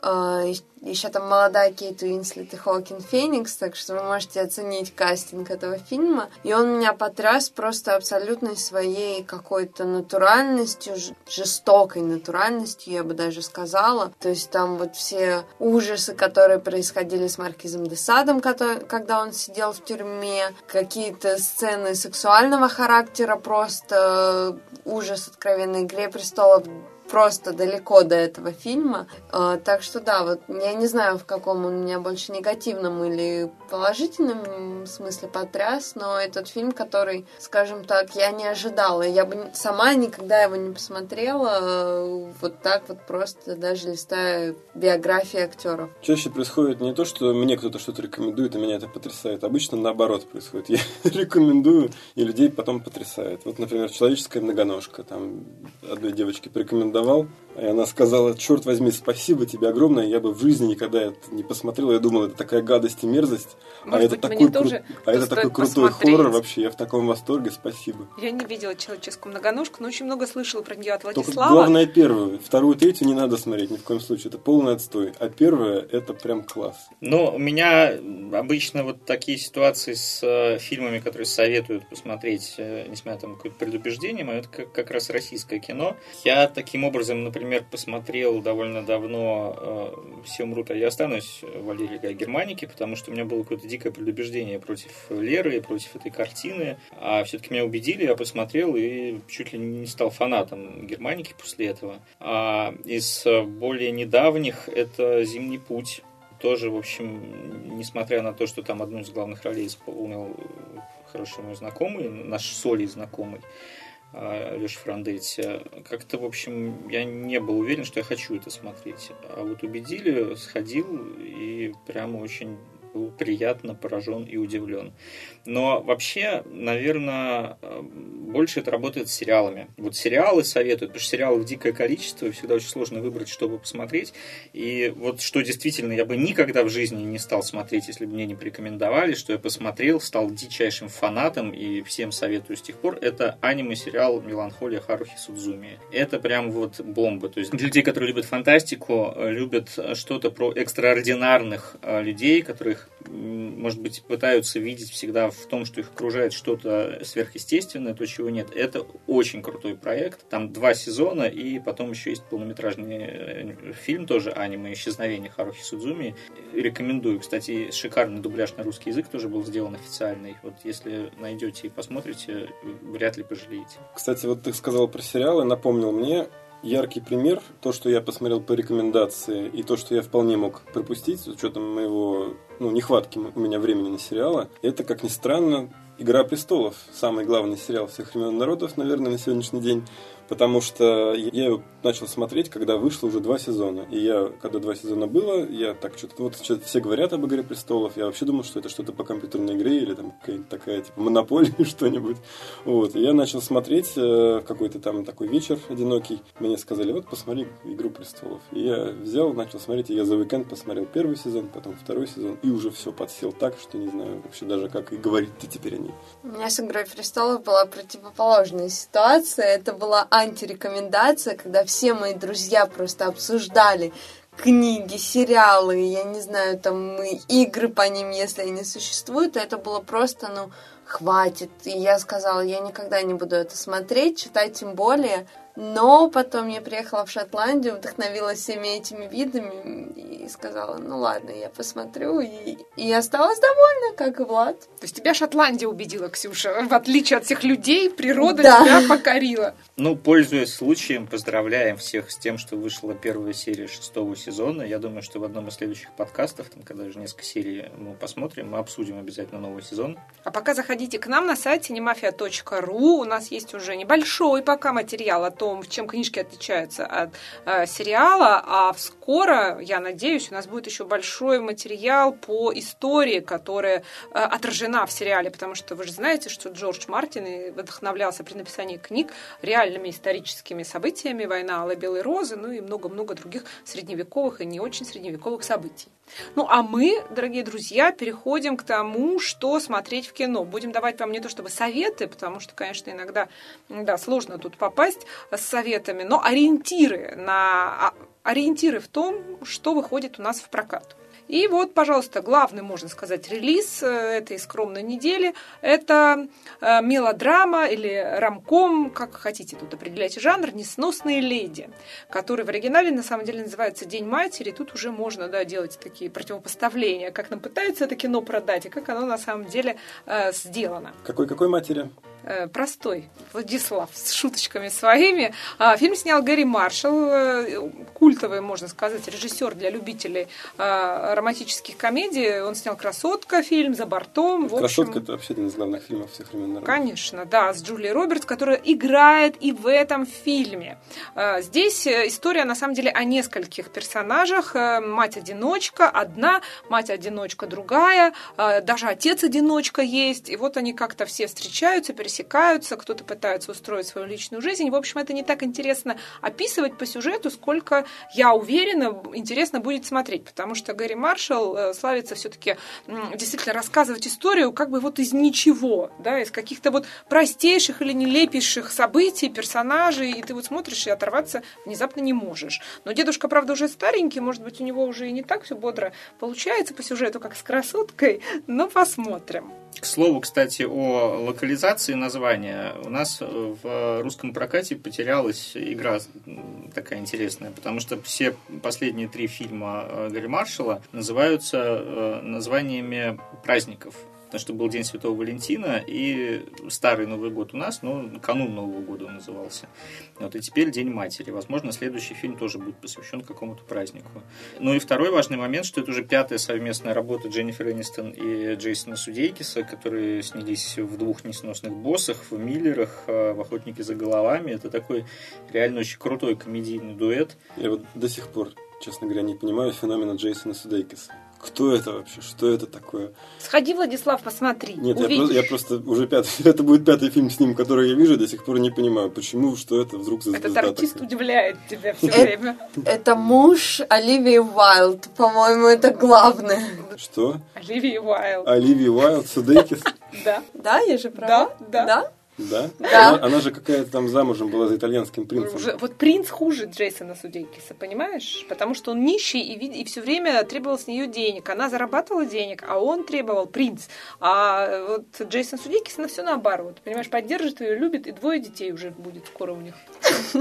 [SPEAKER 4] А, еще там молодая Кейт Уинслет и Хоакин Феникс, так что вы можете оценить кастинг этого фильма. И он меня потряс просто абсолютной своей какой-то натуральностью, жестокой натуральностью, я бы даже сказала. То есть там вот все ужасы, которые происходили с Маркизом де Садом, когда он сидел в тюрьме, какие-то сцены сексуального характера, просто ужас откровенный. «Игре престолов» просто далеко до этого фильма. А, так что да, вот я не знаю, в каком он меня больше негативном или положительном смысле потряс, но этот фильм, который, скажем так, я не ожидала. Я бы сама никогда его не посмотрела вот так вот просто, даже листая биографии актеров.
[SPEAKER 2] Чаще происходит не то, что мне кто-то что-то рекомендует, и меня это потрясает. Обычно наоборот происходит. Я рекомендую, и людей потом потрясает. Вот, например, «Человеческая многоножка». Там одной девочке порекомендовал давал. И она сказала, черт возьми, спасибо тебе огромное, я бы в жизни никогда это не посмотрела, я думала, это такая гадость и мерзость, а
[SPEAKER 1] Может
[SPEAKER 2] а
[SPEAKER 1] быть,
[SPEAKER 2] это такой, кру... а это такой крутой посмотреть. хоррор вообще, я в таком восторге, спасибо.
[SPEAKER 1] Я не видела человеческую многоножку, но очень много слышала про нее от Владислава.
[SPEAKER 2] Только главное первую, вторую, третью не надо смотреть ни в коем случае, это полный отстой, а первая это прям класс.
[SPEAKER 3] Ну, у меня обычно вот такие ситуации с э, фильмами, которые советуют посмотреть, э, несмотря на какое-то предубеждение, это как, как раз российское кино. Я таким образом, например, посмотрел довольно давно э, «Все умрут, а я останусь» Валерия Германики, потому что у меня было какое-то дикое предубеждение против Леры, против этой картины. А все-таки меня убедили, я посмотрел и чуть ли не стал фанатом Германики после этого. А из более недавних это «Зимний путь». Тоже, в общем, несмотря на то, что там одну из главных ролей исполнил хороший мой знакомый, наш Соли знакомый, Леша Франдетти. Как-то, в общем, я не был уверен, что я хочу это смотреть. А вот убедили, сходил и прямо очень был приятно поражен и удивлен. Но вообще, наверное, больше это работает с сериалами. Вот сериалы советуют, потому что сериалов дикое количество, и всегда очень сложно выбрать, чтобы посмотреть. И вот что действительно я бы никогда в жизни не стал смотреть, если бы мне не порекомендовали, что я посмотрел, стал дичайшим фанатом и всем советую с тех пор, это аниме-сериал «Меланхолия Харухи Судзуми». Это прям вот бомба. То есть для людей, которые любят фантастику, любят что-то про экстраординарных э, людей, которых, может быть, пытаются видеть всегда в том, что их окружает что-то сверхъестественное, то, чего нет. Это очень крутой проект. Там два сезона, и потом еще есть полнометражный э, фильм тоже аниме «Исчезновение Харухи Судзуми». Рекомендую. Кстати, шикарный дубляж на русский язык тоже был сделан официальный. Вот если найдете и посмотрите, вряд ли пожалеете.
[SPEAKER 2] Кстати, вот ты сказал про сериалы, напомнил мне, яркий пример, то, что я посмотрел по рекомендации, и то, что я вполне мог пропустить, с учетом моего, ну, нехватки у меня времени на сериалы, это, как ни странно, «Игра престолов», самый главный сериал всех времен народов, наверное, на сегодняшний день потому что я его начал смотреть, когда вышло уже два сезона. И я, когда два сезона было, я так что-то, вот что все говорят об «Игре престолов», я вообще думал, что это что-то по компьютерной игре или там какая-то такая, типа, монополия что-нибудь. Вот, и я начал смотреть э, какой-то там такой вечер одинокий. Мне сказали, вот, посмотри «Игру престолов». И я взял, начал смотреть, и я за уикенд посмотрел первый сезон, потом второй сезон, и уже все подсел так, что не знаю вообще даже, как и говорить-то теперь о ней.
[SPEAKER 4] У меня с «Игрой престолов» была противоположная ситуация. Это была антирекомендация, когда все мои друзья просто обсуждали книги, сериалы, я не знаю, там игры по ним, если они существуют, это было просто, ну, хватит. И я сказала, я никогда не буду это смотреть, читать тем более. Но потом я приехала в Шотландию, вдохновилась всеми этими видами и сказала, ну ладно, я посмотрю. И, и осталась довольна, как и Влад.
[SPEAKER 1] То есть тебя Шотландия убедила, Ксюша? В отличие от всех людей, природа да. тебя покорила.
[SPEAKER 3] Ну, пользуясь случаем, поздравляем всех с тем, что вышла первая серия шестого сезона. Я думаю, что в одном из следующих подкастов, там, когда уже несколько серий мы посмотрим, мы обсудим обязательно новый сезон.
[SPEAKER 1] А пока заходите к нам на сайт cinemafia.ru. У нас есть уже небольшой пока материал о том, чем книжки отличаются от э, сериала. А скоро, я надеюсь, у нас будет еще большой материал по истории, которая э, отражена в сериале. Потому что вы же знаете, что Джордж Мартин вдохновлялся при написании книг реальными историческими событиями, война Алой Белой Розы, ну и много-много других средневековых и не очень средневековых событий. Ну, а мы, дорогие друзья, переходим к тому, что смотреть в кино. Будем давать вам не то чтобы советы, потому что, конечно, иногда да, сложно тут попасть с советами, но ориентиры на а, ориентиры в том, что выходит у нас в прокат. И вот, пожалуйста, главный, можно сказать, релиз э, этой скромной недели – это э, мелодрама или рамком, как хотите тут определяйте жанр, «Несносные леди», который в оригинале на самом деле называется «День матери». Тут уже можно да, делать такие противопоставления, как нам пытаются это кино продать и как оно на самом деле э, сделано.
[SPEAKER 2] Какой-какой матери?
[SPEAKER 1] Э, простой Владислав с шуточками своими. А, фильм снял Гэри Маршалл, культовый, можно сказать, режиссер для любителей романтических комедий. Он снял «Красотка» фильм «За бортом».
[SPEAKER 2] «Красотка» это вообще один из главных фильмов всех времен народа.
[SPEAKER 1] Конечно, да, с Джулией Робертс, которая играет и в этом фильме. А, здесь э, история, на самом деле, о нескольких персонажах. Мать-одиночка одна, мать-одиночка другая, даже отец-одиночка есть. И вот они как-то все встречаются, пересекаются, кто-то пытается устроить свою личную жизнь. В общем, это не так интересно описывать по сюжету, сколько, я уверена, интересно будет смотреть, потому что Гэри Маршалл э, славится все-таки действительно рассказывать историю как бы вот из ничего, да, из каких-то вот простейших или нелепейших событий, персонажей, и ты вот смотришь и оторваться внезапно не можешь. Но дедушка, правда, уже старенький, может быть, у него уже и не так все бодро получается по сюжету, как с красоткой, но посмотрим.
[SPEAKER 3] К слову, кстати, о локализации названия. У нас в русском прокате потерялась игра такая интересная, потому что все последние три фильма э, Гарри Маршалла называются э, названиями праздников потому что был День Святого Валентина и Старый Новый год у нас, но канун Нового года он назывался. Вот, и теперь День Матери. Возможно, следующий фильм тоже будет посвящен какому-то празднику. Ну и второй важный момент, что это уже пятая совместная работа Дженнифер Энистон и Джейсона Судейкиса, которые снялись в двух несносных боссах, в Миллерах, э, в Охотнике за головами. Это такой реально очень крутой комедийный дуэт.
[SPEAKER 2] Я вот до сих пор, честно говоря, не понимаю феномена Джейсона Судейкиса. Кто это вообще? Что это такое?
[SPEAKER 1] Сходи, Владислав, посмотри.
[SPEAKER 2] Нет, я просто, я просто уже пятый, это будет пятый фильм с ним, который я вижу, до сих пор не понимаю, почему, что это вдруг за
[SPEAKER 1] Этот артист такая. удивляет тебя все время.
[SPEAKER 4] Это муж Оливии Уайлд, по-моему, это главное.
[SPEAKER 2] Что?
[SPEAKER 1] Оливия Уайлд.
[SPEAKER 2] Оливия Уайлд, Судейкис?
[SPEAKER 1] Да.
[SPEAKER 4] Да, я же права?
[SPEAKER 1] Да, да.
[SPEAKER 2] Да?
[SPEAKER 4] Да.
[SPEAKER 2] Она, она же какая-то там замужем была за итальянским принцем.
[SPEAKER 1] Уже, вот принц хуже Джейсона Судейкиса, понимаешь? Потому что он нищий и, и все время требовал с нее денег. Она зарабатывала денег, а он требовал принц. А вот Джейсон Судейкис, она все наоборот. Понимаешь, поддержит ее, любит, и двое детей уже будет скоро у них.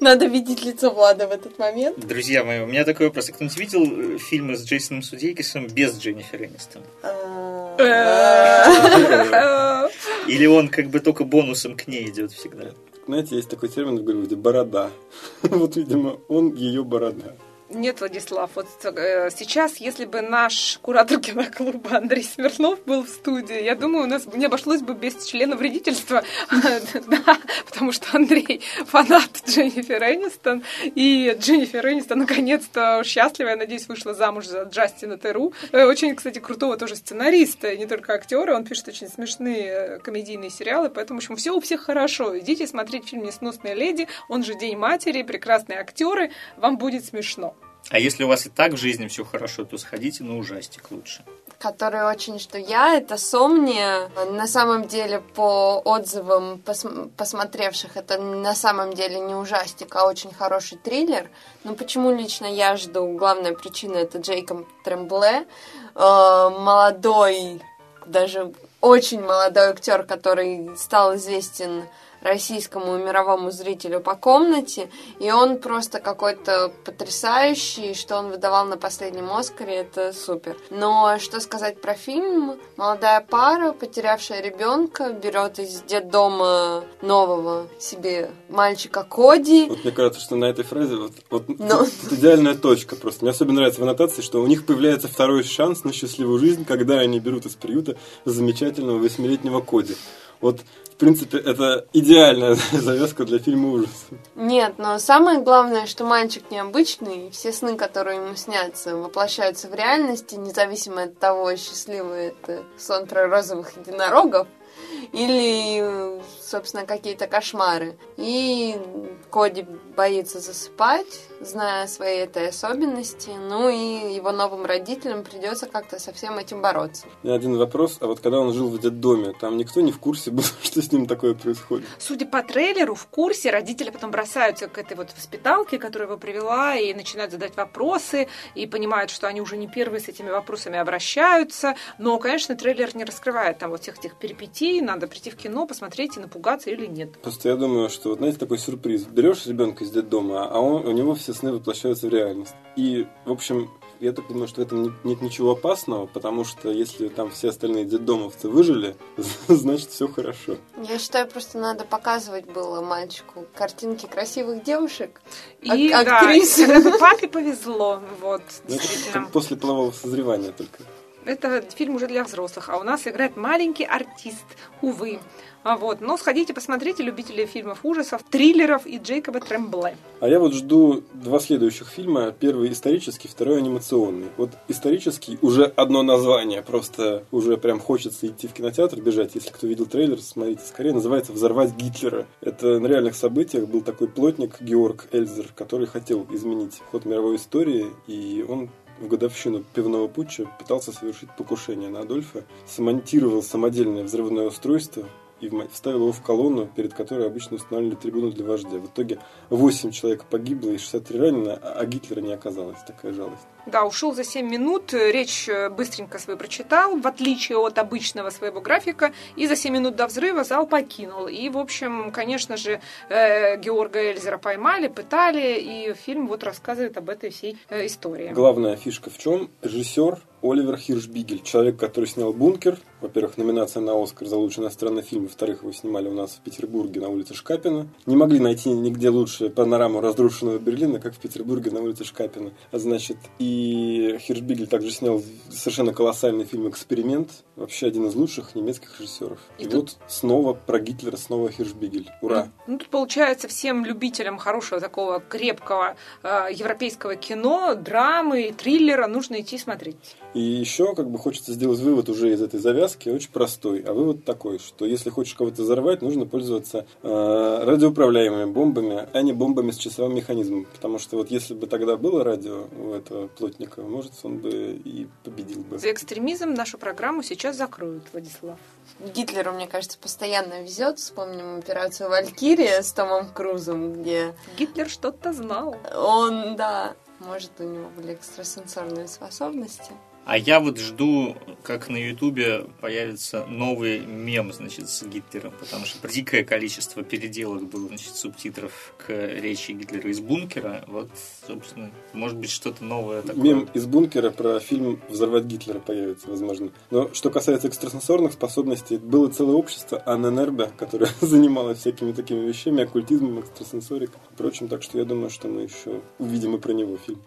[SPEAKER 4] Надо видеть лицо Влада в этот момент.
[SPEAKER 3] Друзья мои, у меня такой вопрос. А кто-нибудь видел э, фильмы с Джейсоном Судейкисом без Дженнифер Энистон? Или он как бы только бонусом к ней идет всегда?
[SPEAKER 2] Знаете, есть такой термин в Голливуде – борода. Вот, видимо, он ее борода.
[SPEAKER 1] Нет, Владислав, вот э, сейчас, если бы наш куратор киноклуба Андрей Смирнов был в студии, я думаю, у нас не обошлось бы без члена вредительства, потому что Андрей фанат Дженнифер Энистон, и Дженнифер Энистон наконец-то счастлива, я надеюсь, вышла замуж за Джастина Теру. Э, очень, кстати, крутого тоже сценариста, не только актера, он пишет очень смешные э, комедийные сериалы, поэтому, в общем, все у всех хорошо. Идите смотреть фильм «Несносная леди», он же «День матери», прекрасные актеры, вам будет смешно.
[SPEAKER 3] А если у вас и так в жизни все хорошо, то сходите на ужастик лучше.
[SPEAKER 4] Который очень что я, это Сомния. На самом деле, по отзывам пос посмотревших, это на самом деле не ужастик, а очень хороший триллер. Но почему лично я жду? Главная причина это Джейкоб Трембле. Э, молодой, даже очень молодой актер, который стал известен российскому мировому зрителю по комнате, и он просто какой-то потрясающий, что он выдавал на последнем Оскаре, это супер. Но что сказать про фильм? Молодая пара, потерявшая ребенка, берет из детдома нового себе мальчика Коди.
[SPEAKER 2] Вот мне кажется, что на этой фразе вот, вот Но... идеальная точка просто. Мне особенно нравится в аннотации, что у них появляется второй шанс на счастливую жизнь, когда они берут из приюта замечательного восьмилетнего Коди. Вот принципе, это идеальная завязка для фильма ужасов.
[SPEAKER 4] Нет, но самое главное, что мальчик необычный, все сны, которые ему снятся, воплощаются в реальности, независимо от того, счастливый это сон про розовых единорогов или, собственно, какие-то кошмары. И Коди боится засыпать, зная свои этой особенности. Ну и его новым родителям придется как-то со всем этим бороться.
[SPEAKER 2] И один вопрос. А вот когда он жил в детдоме, там никто не в курсе был, что с ним такое происходит?
[SPEAKER 1] Судя по трейлеру, в курсе. Родители потом бросаются к этой вот воспиталке, которая его привела, и начинают задать вопросы, и понимают, что они уже не первые с этими вопросами обращаются. Но, конечно, трейлер не раскрывает там вот всех этих перипетий. Надо прийти в кино, посмотреть и напугаться или нет.
[SPEAKER 2] Просто я думаю, что, вот знаете, такой сюрприз. Берешь ребенка из детдома, а он, у него все сны воплощаются в реальность. И, в общем, я так думаю, что в этом нет ничего опасного, потому что если там все остальные детдомовцы выжили, значит все хорошо.
[SPEAKER 4] Я считаю, просто надо показывать было мальчику картинки красивых девушек,
[SPEAKER 1] и, ак- актрис. Да, папе повезло, вот,
[SPEAKER 2] ну, действительно. После полового созревания только.
[SPEAKER 1] Это фильм уже для взрослых, а у нас играет маленький артист, увы. А вот, но сходите, посмотрите любители фильмов ужасов, триллеров и Джейкоба Трембле.
[SPEAKER 2] А я вот жду два следующих фильма. Первый исторический, второй анимационный. Вот исторический уже одно название, просто уже прям хочется идти в кинотеатр, бежать. Если кто видел трейлер, смотрите скорее. Называется «Взорвать Гитлера». Это на реальных событиях был такой плотник Георг Эльзер, который хотел изменить ход мировой истории, и он в годовщину пивного путча пытался совершить покушение на Адольфа, смонтировал самодельное взрывное устройство, и вставил его в колонну, перед которой обычно устанавливали трибуну для вождя. В итоге 8 человек погибло и 63 ранено, а Гитлера не оказалось. Такая жалость.
[SPEAKER 1] Да, ушел за 7 минут, речь э, быстренько свою прочитал, в отличие от обычного своего графика, и за 7 минут до взрыва зал покинул. И, в общем, конечно же, э, Георга Эльзера поймали, пытали, и фильм вот рассказывает об этой всей э, истории.
[SPEAKER 2] Главная фишка в чем? Режиссер Оливер Хиршбигель, человек, который снял «Бункер». Во-первых, номинация на «Оскар» за лучший иностранный фильм. Во-вторых, его снимали у нас в Петербурге на улице Шкапина. Не могли найти нигде лучше панораму разрушенного Берлина, как в Петербурге на улице Шкапина. А значит, и Хиршбигель также снял совершенно колоссальный фильм «Эксперимент». Вообще один из лучших немецких режиссеров. И, и тут... вот снова про Гитлера, снова Хиршбигель. Ура!
[SPEAKER 1] Ну, ну, тут получается всем любителям хорошего такого крепкого э, европейского кино, драмы, триллера нужно идти смотреть.
[SPEAKER 2] И еще как бы хочется сделать вывод уже из этой завязки, очень простой. А вывод такой, что если хочешь кого-то взорвать, нужно пользоваться э, радиоуправляемыми бомбами, а не бомбами с часовым механизмом. Потому что вот если бы тогда было радио у этого плотника, может, он бы и победил бы.
[SPEAKER 1] За экстремизм нашу программу сейчас закроют, Владислав.
[SPEAKER 4] Гитлеру, мне кажется, постоянно везет. Вспомним операцию «Валькирия» с Томом Крузом, где...
[SPEAKER 1] Гитлер что-то знал.
[SPEAKER 4] Он, да, может, у него были экстрасенсорные способности.
[SPEAKER 3] А я вот жду, как на Ютубе появится новый мем, значит, с Гитлером, потому что дикое количество переделок было, значит, субтитров к речи Гитлера из бункера. Вот, собственно, может быть, что-то новое такое.
[SPEAKER 2] Мем из бункера про фильм «Взорвать Гитлера» появится, возможно. Но что касается экстрасенсорных способностей, было целое общество Анненербе, которое занималось всякими такими вещами, оккультизмом, экстрасенсорикой и прочим. Так что я думаю, что мы еще увидим и про него фильм.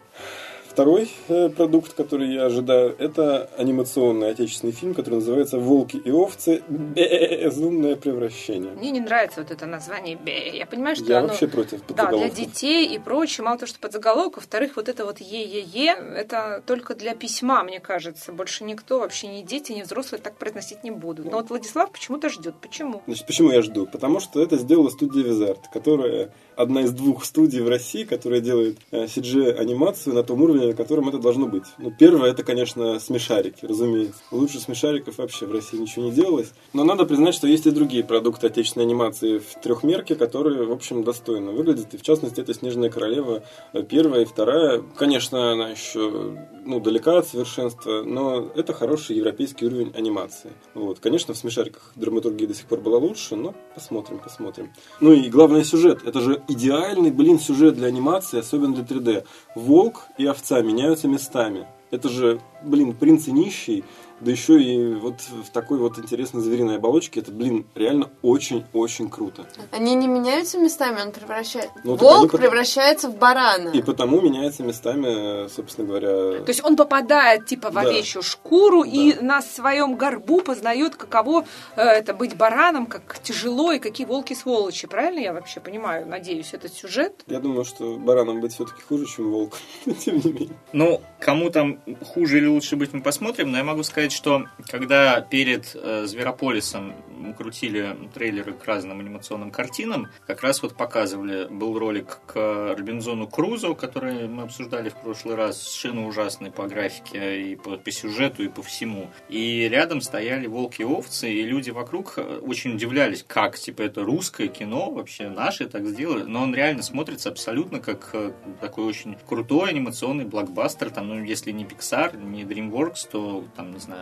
[SPEAKER 2] Второй э, продукт, который я ожидаю, это анимационный отечественный фильм, который называется «Волки и овцы. Безумное превращение».
[SPEAKER 1] Мне не нравится вот это название «бе». Я понимаю, что
[SPEAKER 2] Я
[SPEAKER 1] оно...
[SPEAKER 2] вообще против
[SPEAKER 1] Да, для детей и прочее. Мало того, что подзаголовок, во-вторых, вот это вот е-е-е, это только для письма, мне кажется. Больше никто, вообще ни дети, ни взрослые так произносить не будут. Но вот Владислав почему-то ждет. Почему?
[SPEAKER 2] Значит, почему я жду? Потому что это сделала студия Визард, которая одна из двух студий в России, которая делает э, CG-анимацию на том уровне, на котором это должно быть. Ну, первое, это, конечно, смешарики, разумеется. Лучше смешариков вообще в России ничего не делалось. Но надо признать, что есть и другие продукты отечественной анимации в трехмерке, которые, в общем, достойно выглядят. И, в частности, это «Снежная королева» э, первая и вторая. Конечно, она еще ну, далека от совершенства, но это хороший европейский уровень анимации. Вот. Конечно, в смешариках драматургия до сих пор была лучше, но посмотрим, посмотрим. Ну и главное сюжет. Это же идеальный, блин, сюжет для анимации, особенно для 3D. Волк и овца меняются местами. Это же, блин, принц и нищий, да еще и вот в такой вот интересной звериной оболочке. Это, блин, реально очень-очень круто.
[SPEAKER 4] Они не меняются местами, он превращается...
[SPEAKER 2] Ну, они
[SPEAKER 4] Волк
[SPEAKER 2] потом-
[SPEAKER 4] превращается в барана.
[SPEAKER 2] И потому меняется местами, собственно говоря...
[SPEAKER 1] То есть он попадает типа в
[SPEAKER 2] Да.
[SPEAKER 1] овечью шкуру и на своем горбу познает, каково э, это быть бараном, как тяжело и какие волки сволочи. Правильно я вообще понимаю? Надеюсь, этот сюжет.
[SPEAKER 2] Я думаю, что бараном быть все-таки хуже, чем волк. Тем не менее.
[SPEAKER 3] Ну, кому там хуже или лучше быть, мы посмотрим. Но я могу сказать, что когда перед э, Зверополисом крутили трейлеры к разным анимационным картинам, как раз вот показывали, был ролик к Робинзону Крузо, который мы обсуждали в прошлый раз, совершенно ужасный по графике и по, по сюжету, и по всему. И рядом стояли волки и овцы, и люди вокруг э, очень удивлялись, как, типа, это русское кино, вообще наши так сделали, но он реально смотрится абсолютно как э, такой очень крутой анимационный блокбастер, там, ну, если не Pixar, не DreamWorks, то, там, не знаю,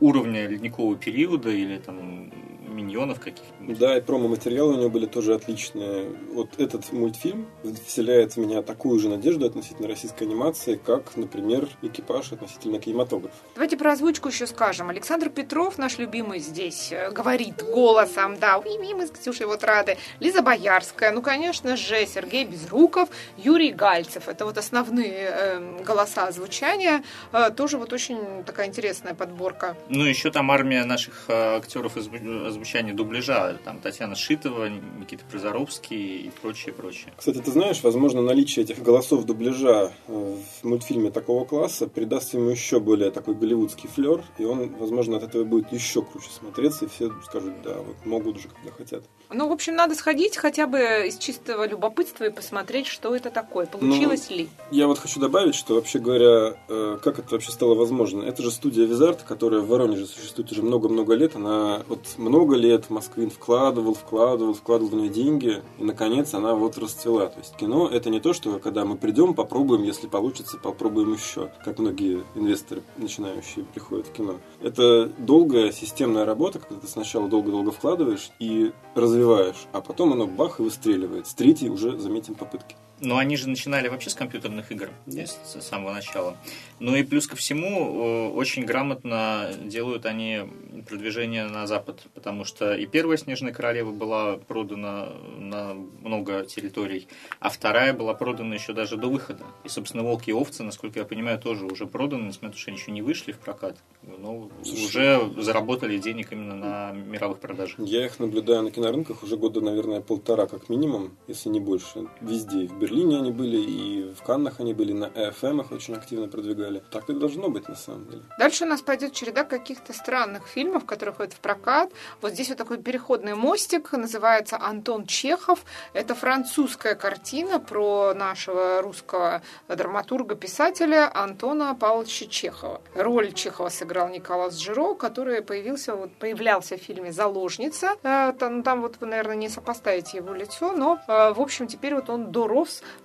[SPEAKER 3] уровня ледникового периода или, там, миньонов каких-нибудь.
[SPEAKER 2] Да, и промо-материалы у него были тоже отличные. Вот этот мультфильм вселяет в меня такую же надежду относительно российской анимации, как, например, экипаж относительно кинематографа.
[SPEAKER 1] Давайте про озвучку еще скажем. Александр Петров, наш любимый здесь, э, говорит голосом, да, «Уи, мы с Ксюшей вот рады. Лиза Боярская, ну, конечно же, Сергей Безруков, Юрий Гальцев. Это вот основные э, голоса звучания. Э, тоже вот очень такая интересная подборка.
[SPEAKER 3] Ну, еще там армия наших э, актеров озву- озвучания дубляжа. Там Татьяна Шитова, Никита Прозоровский и прочее, прочее.
[SPEAKER 2] Кстати, ты знаешь, возможно, наличие этих голосов дубляжа э, в мультфильме такого класса придаст ему еще более такой голливудский флер, и он, возможно, от этого будет еще круче смотреться, и все скажут, да, вот могут же, когда хотят.
[SPEAKER 1] Ну, в общем, надо сходить хотя бы из чистого любопытства и посмотреть, что это такое, получилось ли.
[SPEAKER 2] Я вот хочу добавить, что вообще говоря, э, как это вообще стало возможно? Это же студия Визарт, которая в Воронеже существует уже много-много лет. Она вот много лет Москвин вкладывал, вкладывал, вкладывал в нее деньги, и наконец она вот расцвела. То есть кино это не то, что когда мы придем, попробуем, если получится, попробуем еще, как многие инвесторы начинающие приходят в кино. Это долгая системная работа, когда ты сначала долго-долго вкладываешь и развиваешь, а потом оно бах и выстреливает. С третьей уже заметим попытки.
[SPEAKER 3] Но они же начинали вообще с компьютерных игр с с самого начала. Ну и плюс ко всему, э, очень грамотно делают они продвижение на Запад, потому что и первая «Снежная королева» была продана на много территорий, а вторая была продана еще даже до выхода. И, собственно, «Волки и овцы», насколько я понимаю, тоже уже проданы, несмотря на то, что они еще не вышли в прокат, но уже заработали денег именно на мировых продажах.
[SPEAKER 2] Я их наблюдаю на кинорынках уже года, наверное, полтора как минимум, если не больше. Везде. В Берлине они были, и в Каннах они были, на EFM их очень активно продвигали. Так и должно быть на самом деле.
[SPEAKER 1] Дальше у нас пойдет череда каких-то странных фильмов, которые ходят в прокат. Вот здесь вот такой переходный мостик, называется «Антон Чехов». Это французская картина про нашего русского драматурга-писателя Антона Павловича Чехова. Роль Чехова сыграл Николас Жиро, который появился, вот, появлялся в фильме «Заложница». Э, Там, там вот вы, наверное, не сопоставите его лицо, но, э, в общем, теперь вот он до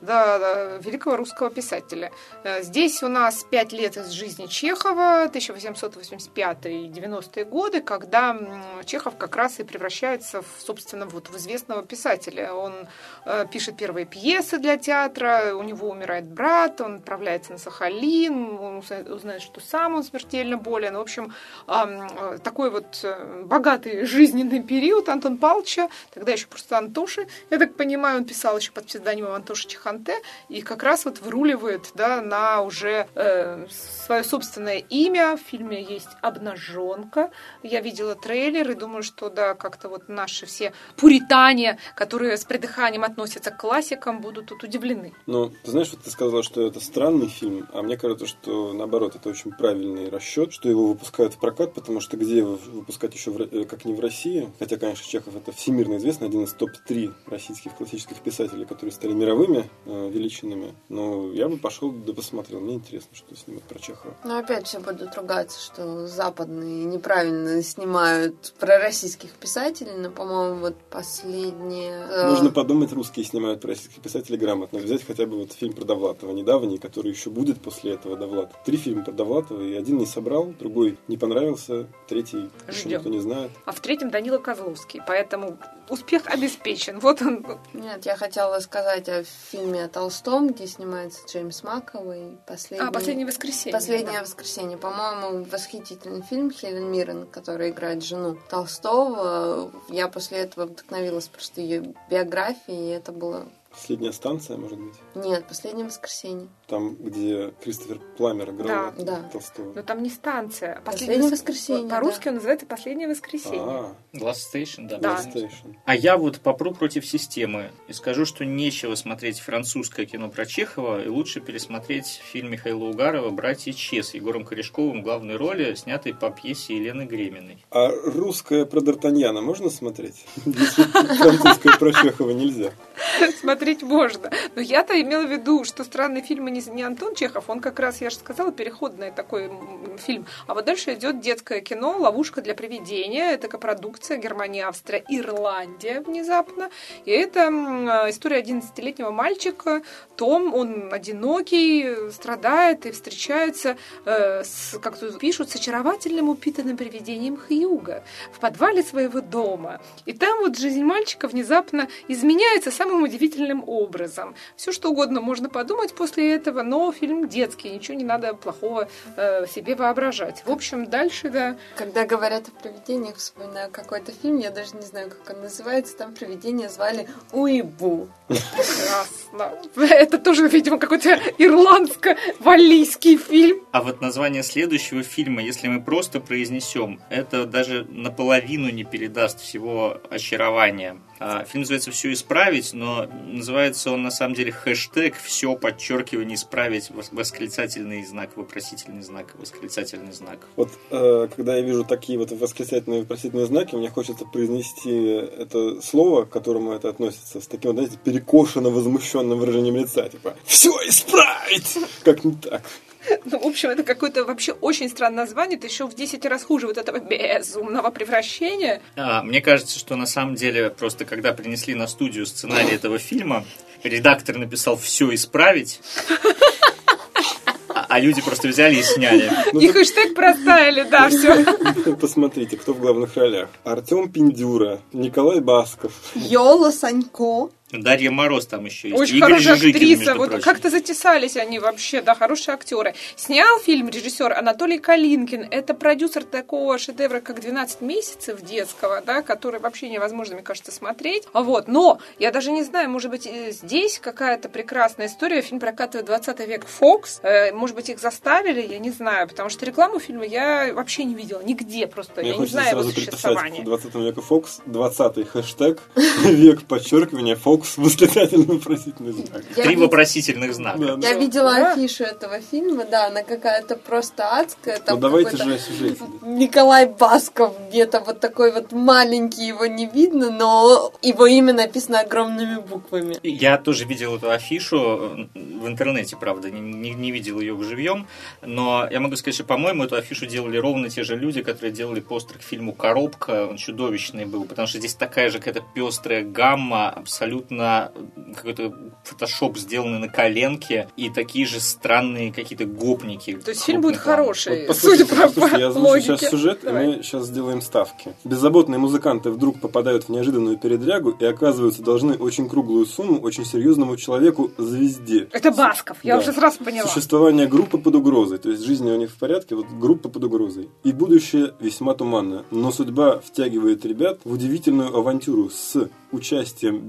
[SPEAKER 1] Да, да, великого русского писателя. Э, Здесь у нас пять лет из жизни Чехова, 1885-90-е годы, когда Чехов как раз и превращается, в, собственно, вот в известного писателя. Он э, пишет первые пьесы для театра, у него умирает брат, он отправляется на Сахалин, он узна- узнает, что сам он смертельно болен. В общем, э, такой вот богатый жизненный период Антон Павловича, тогда еще просто Антоши, я так понимаю, он писал еще под псевдонимом Антоша Чеханте, и как раз вот выруливает да, на уже э, свое собственное имя. В фильме есть «Обнаженка». Я видела трейлер и думаю, что да, как-то вот наши все пуритане, которые с придыханием относятся к классикам, будут тут удивлены.
[SPEAKER 2] Ну, ты знаешь, вот ты сказала, что это странный фильм, а мне кажется, что наоборот, это очень правильный расчет, что его выпускают в прокат, потому что где его выпускать еще в э, как не в России, хотя, конечно, Чехов это всемирно известный, один из топ-3 российских классических писателей, которые стали мировыми э, величинами. Но я бы пошел да посмотрел. Мне интересно, что снимут про Чехова.
[SPEAKER 4] Но опять все будут ругаться, что западные неправильно снимают про российских писателей, но, по-моему, вот последнее... э,
[SPEAKER 2] Нужно подумать, русские снимают про российских писателей грамотно. Взять хотя бы вот фильм про Довлатова недавний, который еще будет после этого Довлата. Три фильма про Довлатова, и один не собрал, другой не понравился, третий еще
[SPEAKER 1] Ждем.
[SPEAKER 2] никто не знает.
[SPEAKER 1] А в третьем Данила Козловский, поэтому успех обеспечен. Вот он.
[SPEAKER 4] Нет, я хотела сказать о фильме о Толстом, где снимается Джеймс Маковый. Последний...
[SPEAKER 1] А, «Последнее воскресенье».
[SPEAKER 4] Последнее
[SPEAKER 1] да.
[SPEAKER 4] воскресенье. По-моему, восхитительный фильм Хелен Миррен, которая играет жену Толстого. Я после этого вдохновилась просто ее биографией, и это было...
[SPEAKER 2] Последняя станция, может быть?
[SPEAKER 4] Нет, последнее воскресенье.
[SPEAKER 2] Там, где Кристофер Пламер играл
[SPEAKER 4] Да, да.
[SPEAKER 2] Толстого.
[SPEAKER 1] Но там не станция. а
[SPEAKER 4] «Последнее
[SPEAKER 1] вос-
[SPEAKER 4] воскресенье»,
[SPEAKER 1] По-русски
[SPEAKER 4] да.
[SPEAKER 1] он называется «Последнее воскресенье».
[SPEAKER 2] А,
[SPEAKER 3] Last Station, да.
[SPEAKER 1] Да.
[SPEAKER 2] PlayStation.
[SPEAKER 3] А я вот попру против системы и скажу, что нечего смотреть французское кино про Чехова, и лучше пересмотреть фильм Михаила Угарова «Братья Че» с Егором Корешковым в главной роли, снятый по пьесе Елены Греминой.
[SPEAKER 2] А русское про Д'Артаньяна можно смотреть? Если французское про Чехова нельзя.
[SPEAKER 1] Смотреть можно. Но я-то имела в виду, что странные фильмы не, не Антон Чехов, он как раз, я же сказала, переходный такой фильм. А вот дальше идет детское кино «Ловушка для привидения». Это копродукция Германия, Австрия, Ирландия внезапно. И это история 11-летнего мальчика. Том, он одинокий, страдает и встречается э, с, как тут пишут, с очаровательным упитанным привидением Хьюга в подвале своего дома. И там вот жизнь мальчика внезапно изменяется самым удивительным образом. Все что угодно можно подумать после этого, но фильм детский, ничего не надо плохого э, себе воображать. В общем, дальше, да,
[SPEAKER 4] Когда говорят о привидениях, вспоминаю какой-то фильм, я даже не знаю, как он называется, там привидения звали Уибу.
[SPEAKER 1] прекрасно. Это тоже, видимо, какой-то ирландско-валлийский фильм.
[SPEAKER 3] А вот название следующего фильма, если мы просто произнесем, это даже наполовину не передаст всего очарования. А, Фильм называется «Все исправить», но называется он на самом деле хэштег «Все подчеркивание исправить», вос- восклицательный знак, вопросительный знак, восклицательный знак.
[SPEAKER 2] Вот э, когда я вижу такие вот восклицательные вопросительные знаки, мне хочется произнести это слово, к которому это относится, с таким, знаете, перекошенно возмущенным выражением лица. Типа, все исправить! Как не так?
[SPEAKER 1] Ну, в общем, это какое-то вообще очень странное название. Это еще в 10 раз хуже вот этого безумного превращения.
[SPEAKER 3] А, Мне кажется, что на самом деле просто когда принесли на студию сценарий этого фильма, редактор написал «Все исправить», а а люди просто взяли и сняли.
[SPEAKER 2] Ну,
[SPEAKER 1] И хэштег проставили, да, все.
[SPEAKER 2] Посмотрите, кто в главных ролях. Артем Пиндюра, Николай Басков.
[SPEAKER 4] Йола Санько.
[SPEAKER 3] Дарья Мороз там еще есть.
[SPEAKER 1] Очень
[SPEAKER 3] Игорь
[SPEAKER 1] хорошая
[SPEAKER 3] Жижикин,
[SPEAKER 1] актриса. Вот
[SPEAKER 3] прочим.
[SPEAKER 1] как-то затесались они вообще, да, хорошие актеры. Снял фильм режиссер Анатолий Калинкин. Это продюсер такого шедевра, как «12 месяцев» детского, да, который вообще невозможно, мне кажется, смотреть. Вот. Но я даже не знаю, может быть, э, здесь какая-то прекрасная история. Фильм прокатывает 20 век Fox. Э, Может быть, их заставили, я не знаю. Потому что рекламу фильма я вообще не видела. Нигде просто.
[SPEAKER 2] Мне
[SPEAKER 1] я не
[SPEAKER 2] хочется
[SPEAKER 1] знаю его существования.
[SPEAKER 2] 20 века Фокс, 20 хэштег, век подчеркивания, Фокс, восклицательный вопросительный знак.
[SPEAKER 4] Я
[SPEAKER 3] Три
[SPEAKER 4] вид-
[SPEAKER 3] вопросительных знака.
[SPEAKER 2] Да, да.
[SPEAKER 4] Я видела
[SPEAKER 1] Да.
[SPEAKER 4] афишу этого фильма, да, она какая-то просто адская.
[SPEAKER 2] Ну
[SPEAKER 4] Там
[SPEAKER 2] давайте
[SPEAKER 4] какой-то
[SPEAKER 2] же о сюжете.
[SPEAKER 4] Николай Басков где-то вот такой вот маленький, его не видно, но его имя написано огромными буквами.
[SPEAKER 3] Я тоже видел эту афишу в интернете, правда, не, не- не видел ее живьем, но я могу сказать, что, по-моему, эту афишу делали ровно те же люди, которые делали постер к фильму «Коробка», он чудовищный был, потому что здесь такая же какая-то пестрая гамма абсолютно абсолютно какой-то фотошоп, сделанный на коленке, и такие же странные какие-то гопники.
[SPEAKER 1] То есть фильм будет хороший,
[SPEAKER 2] Вот
[SPEAKER 1] судя
[SPEAKER 2] послушайте,
[SPEAKER 1] по
[SPEAKER 2] послушайте, я озвучу
[SPEAKER 1] логике.
[SPEAKER 2] сейчас сюжет,
[SPEAKER 1] Давай.
[SPEAKER 2] и мы сейчас сделаем ставки. Беззаботные музыканты вдруг попадают в неожиданную передрягу и оказываются должны очень круглую сумму очень серьезному человеку звезде.
[SPEAKER 1] Это Басков, я
[SPEAKER 2] Да.
[SPEAKER 1] уже сразу поняла.
[SPEAKER 2] Существование группы под угрозой, то есть жизнь у них в порядке, вот группа под угрозой. И будущее весьма туманно. Но судьба втягивает ребят в удивительную авантюру с участием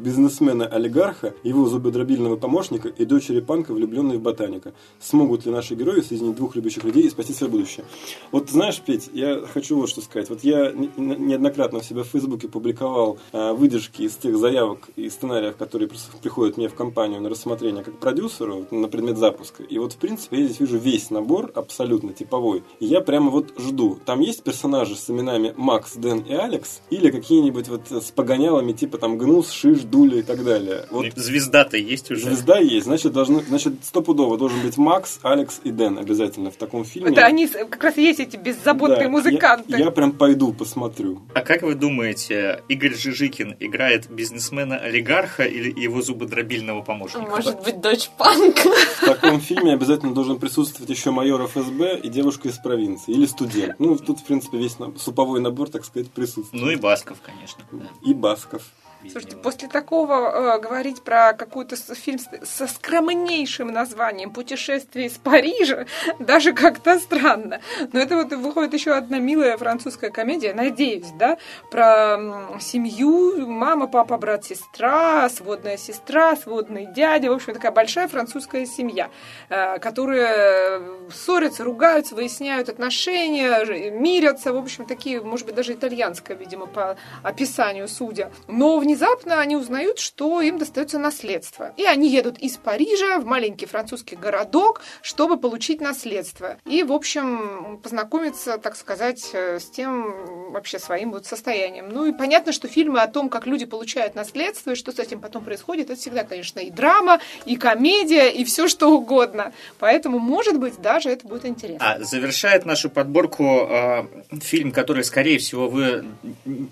[SPEAKER 2] бизнесмена-олигарха, его зубодробильного помощника и дочери панка, влюбленной в ботаника. Смогут ли наши герои соединить двух любящих людей и спасти свое будущее? Вот знаешь, Петь, я хочу вот что сказать. Вот я не- не- неоднократно у себя в Фейсбуке публиковал а, выдержки из тех заявок и сценариев, которые приходят мне в компанию на рассмотрение как продюсеру на предмет запуска. И вот, в принципе, я здесь вижу весь набор абсолютно типовой. И я прямо вот жду. Там есть персонажи с именами Макс, Дэн и Алекс? Или какие-нибудь вот с погонялами типа там Гнус, Шиш, Дуля и так далее? Вот
[SPEAKER 3] Звезда-то есть уже.
[SPEAKER 2] Звезда есть, значит, должны, значит, стопудово должен быть Макс, Алекс и Дэн обязательно в таком фильме.
[SPEAKER 1] Это они как раз и есть эти беззаботные
[SPEAKER 2] Да,
[SPEAKER 1] музыканты.
[SPEAKER 2] Я, я прям пойду посмотрю.
[SPEAKER 3] А как вы думаете, Игорь Жижикин играет бизнесмена-олигарха или его зубодробильного помощника?
[SPEAKER 4] Может быть, дочь панка.
[SPEAKER 2] В таком фильме обязательно должен присутствовать еще майор ФСБ и девушка из провинции. Или студент. Ну, тут, в принципе, весь суповой набор, так сказать, присутствует.
[SPEAKER 3] Ну и Басков, конечно. да.
[SPEAKER 2] И Басков.
[SPEAKER 1] Слушайте, после такого э, говорить про какой-то фильм со скромнейшим названием «Путешествие из Парижа» даже как-то странно. Но это вот выходит еще одна милая французская комедия, надеюсь, да, про семью, мама, папа, брат, сестра, сводная сестра, сводный дядя, в общем, такая большая французская семья, э, которая ссорятся, ругаются, выясняют отношения, мирятся, в общем, такие, может быть, даже итальянское, видимо, по описанию судя. Но внезапно они узнают, что им достается наследство. И они едут из Парижа в маленький французский городок, чтобы получить наследство. И, в общем, познакомиться, так сказать, э, с тем вообще своим вот состоянием. Ну и понятно, что фильмы о том, как люди получают наследство и что с этим потом происходит, это всегда, конечно, и драма, и комедия, и все что угодно. Поэтому, может быть, даже это будет интересно.
[SPEAKER 3] А завершает нашу подборку э, фильм, который, скорее всего, вы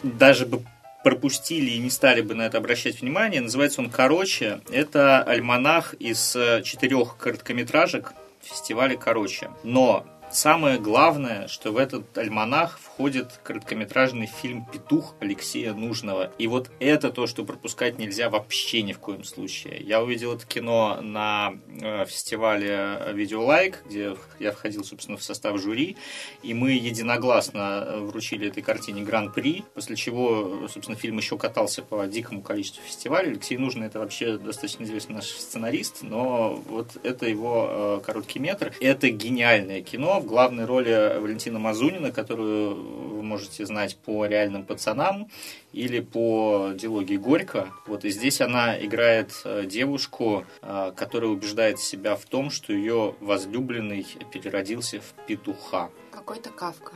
[SPEAKER 3] даже бы пропустили и не стали бы на это обращать внимание. Называется он «Короче». Это альманах из четырех короткометражек фестиваля «Короче». Но самое главное, что в этот альманах входит короткометражный фильм «Петух» Алексея Нужного. И вот это то, что пропускать нельзя вообще ни в коем случае. Я увидел это кино на э, фестивале «Видеолайк», где я входил, собственно, в состав жюри, и мы единогласно вручили этой картине гран-при, после чего, собственно, фильм еще катался по дикому количеству фестивалей. Алексей Нужный это вообще достаточно известный наш сценарист, но вот это его э, короткий метр. Это гениальное кино в главной роли Валентина Мазунина, которую вы можете знать по «Реальным пацанам» или по дилогии Горько. Вот и здесь она играет э, девушку, э, которая убеждает себя в том, что ее возлюбленный переродился в петуха.
[SPEAKER 4] Какой-то кавка.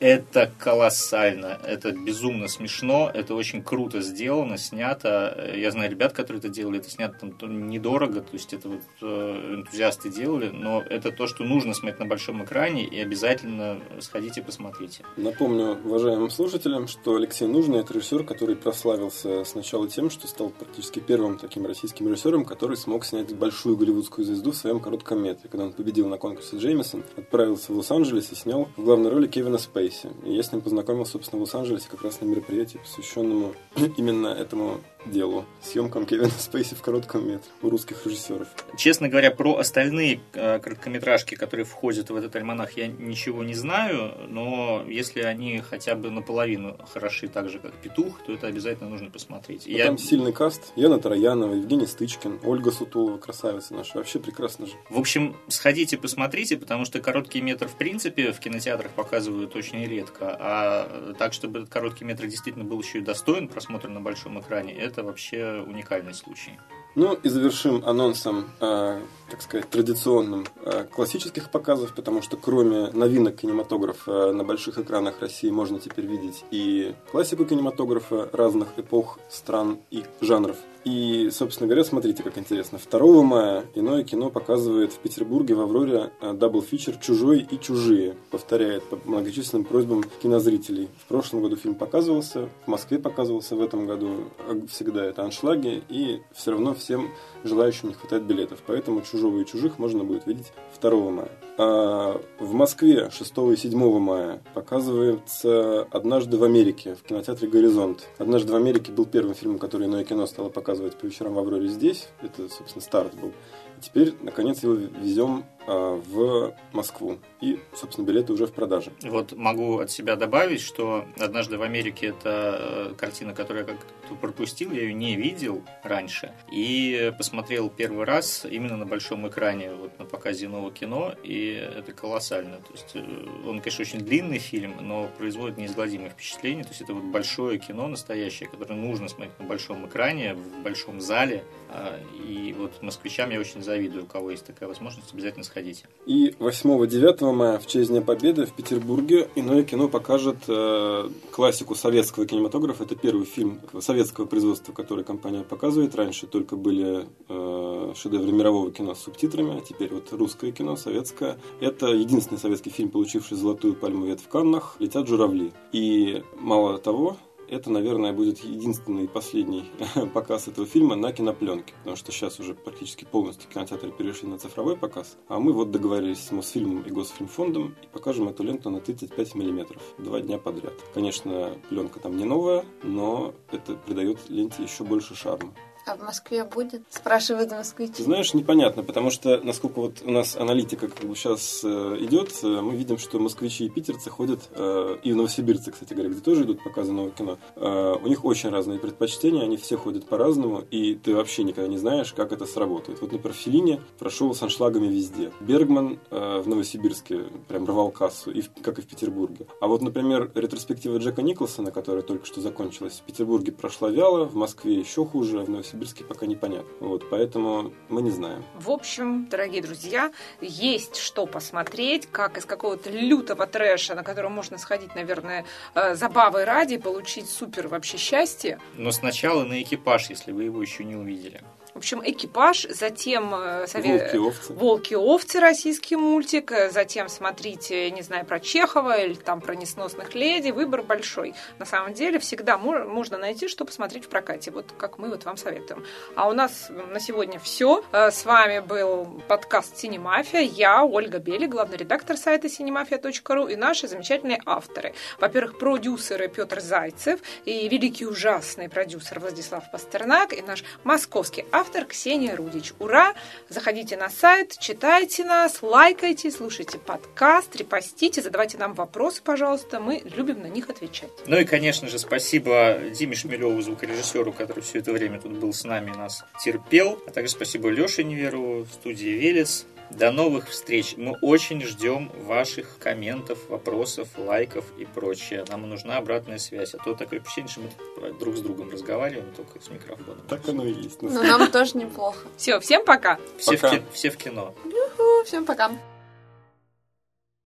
[SPEAKER 3] Это колоссально, это безумно смешно, это очень круто сделано, снято. Я знаю ребят, которые это делали, это снято там недорого, то есть это вот э, энтузиасты делали, но это то, что нужно смотреть на большом экране, и обязательно сходите посмотрите.
[SPEAKER 2] Напомню уважаемым слушателям, что Алексей Нужный – это режиссер, который прославился сначала тем, что стал практически первым таким российским режиссером, который смог снять большую голливудскую звезду в своем коротком метре. Когда он победил на конкурсе Джеймисон, отправился в Лос-Анджелес и снял в главной роли Кевина Спейси. И я с ним познакомился, собственно, в Лос-Анджелесе как раз на мероприятии, посвященному именно этому делу. Съемкам Кевина Спейси в коротком метре у русских режиссеров.
[SPEAKER 3] Честно говоря, про остальные э, короткометражки, которые входят в этот альманах, я ничего не знаю, но если они хотя бы наполовину хороши так же, как «Петух», то это обязательно нужно посмотреть.
[SPEAKER 2] Ну,
[SPEAKER 3] Я-
[SPEAKER 2] Там сильный каст. Яна Троянова, Евгений Стычкин, Ольга Сутулова, красавица наша. Вообще прекрасно же.
[SPEAKER 3] В общем, сходите, посмотрите, потому что короткий метр, в принципе, в кинотеатрах показывают очень редко. А так, чтобы этот короткий метр действительно был еще и достоин просмотра на большом экране, это вообще уникальный случай.
[SPEAKER 2] Ну и завершим анонсом, э, так сказать, традиционным э, классических показов, потому что кроме новинок кинематографа на больших экранах России можно теперь видеть и классику кинематографа разных эпох, стран и жанров. И, собственно говоря, смотрите, как интересно. 2 мая иное кино показывает в Петербурге в Авроре double feature «Чужой» и «Чужие». Повторяет по многочисленным просьбам кинозрителей. В прошлом году фильм показывался, в Москве показывался в этом году. Всегда это аншлаги, и все равно всем желающим не хватает билетов. Поэтому «Чужого» и «Чужих» можно будет видеть 2 мая. А в Москве 6 и 7 мая показывается «Однажды в Америке» в кинотеатре «Горизонт». «Однажды в Америке» был первым фильмом, который иное кино стало показывать по вечерам в Авроре здесь. Это, собственно, старт был. Теперь, наконец, его везем а, в Москву. И, собственно, билеты уже в продаже.
[SPEAKER 3] Вот могу от себя добавить, что «Однажды в Америке» — это картина, которую я как-то пропустил, я ее не видел раньше. И посмотрел первый раз именно на большом экране, вот на показе нового кино, и это колоссально. То есть э, он, конечно, очень длинный фильм, но производит неизгладимое впечатление. То есть это вот большое кино настоящее, которое нужно смотреть на большом экране, в большом зале. А, и вот москвичам я очень завидую, у кого есть такая возможность, обязательно сходите.
[SPEAKER 2] И 8-9 мая в честь Дня Победы в Петербурге иное кино покажет э, классику советского кинематографа. Это первый фильм советского производства, который компания показывает. Раньше только были э, шедевры мирового кино с субтитрами, а теперь вот русское кино, советское. Это единственный советский фильм, получивший золотую пальму вет в Каннах «Летят журавли». И мало того, это, наверное, будет единственный и последний показ этого фильма на кинопленке, потому что сейчас уже практически полностью кинотеатры перешли на цифровой показ, а мы вот договорились с Мосфильмом и Госфильмфондом и покажем эту ленту на 35 миллиметров два дня подряд. Конечно, пленка там не новая, но это придает ленте еще больше шарма.
[SPEAKER 4] А в Москве будет? Спрашивают москвичи.
[SPEAKER 2] Знаешь, непонятно, потому что, насколько вот у нас аналитика как бы сейчас э, идет, э, мы видим, что москвичи и питерцы ходят, э, и новосибирцы, кстати говоря, где тоже идут показы нового кино, у них очень разные предпочтения, они все ходят по-разному, и ты вообще никогда не знаешь, как это сработает. Вот, например, Филини прошел с аншлагами везде. Бергман в Новосибирске прям рвал кассу, и в, как и в Петербурге. А вот, например, ретроспектива Джека Николсона, которая только что закончилась, в Петербурге прошла вяло, в Москве еще хуже, а в Новосибирске Новосибирске пока непонятно. Вот, поэтому мы не знаем.
[SPEAKER 1] В общем, дорогие друзья, есть что посмотреть, как из какого-то лютого трэша, на котором можно сходить, наверное, э, забавой ради, получить супер вообще счастье.
[SPEAKER 3] Но сначала на экипаж, если вы его еще не увидели.
[SPEAKER 1] В общем, экипаж, затем
[SPEAKER 2] э, совет... Волки-овцы.
[SPEAKER 1] Волки-овцы, российский мультик, э, затем смотрите, не знаю, про Чехова или там про несносных леди, выбор большой. На самом деле всегда можно найти, что посмотреть в прокате, вот как мы вот вам советуем. А у нас на сегодня все. Э, с вами был подкаст «Синемафия», я, Ольга Бели, главный редактор сайта cinemafia.ru и наши замечательные авторы. Во-первых, продюсеры Петр Зайцев и великий ужасный продюсер Владислав Пастернак и наш московский автор автор Ксения Рудич. Ура! Заходите на сайт, читайте нас, лайкайте, слушайте подкаст, репостите, задавайте нам вопросы, пожалуйста. Мы любим на них отвечать.
[SPEAKER 3] Ну и, конечно же, спасибо Диме Шмелеву, звукорежиссеру, который все это время тут был с нами, нас терпел. А также спасибо Леше Неверову, студии «Велес». До новых встреч. Мы очень ждем ваших комментов, вопросов, лайков и прочее. Нам нужна обратная связь. А то такое впечатление, что мы друг с другом разговариваем только с микрофоном.
[SPEAKER 2] Так оно и есть.
[SPEAKER 4] Но нам тоже неплохо.
[SPEAKER 1] Все, всем пока.
[SPEAKER 3] Все, пока. В, все в кино.
[SPEAKER 4] Юху, всем пока.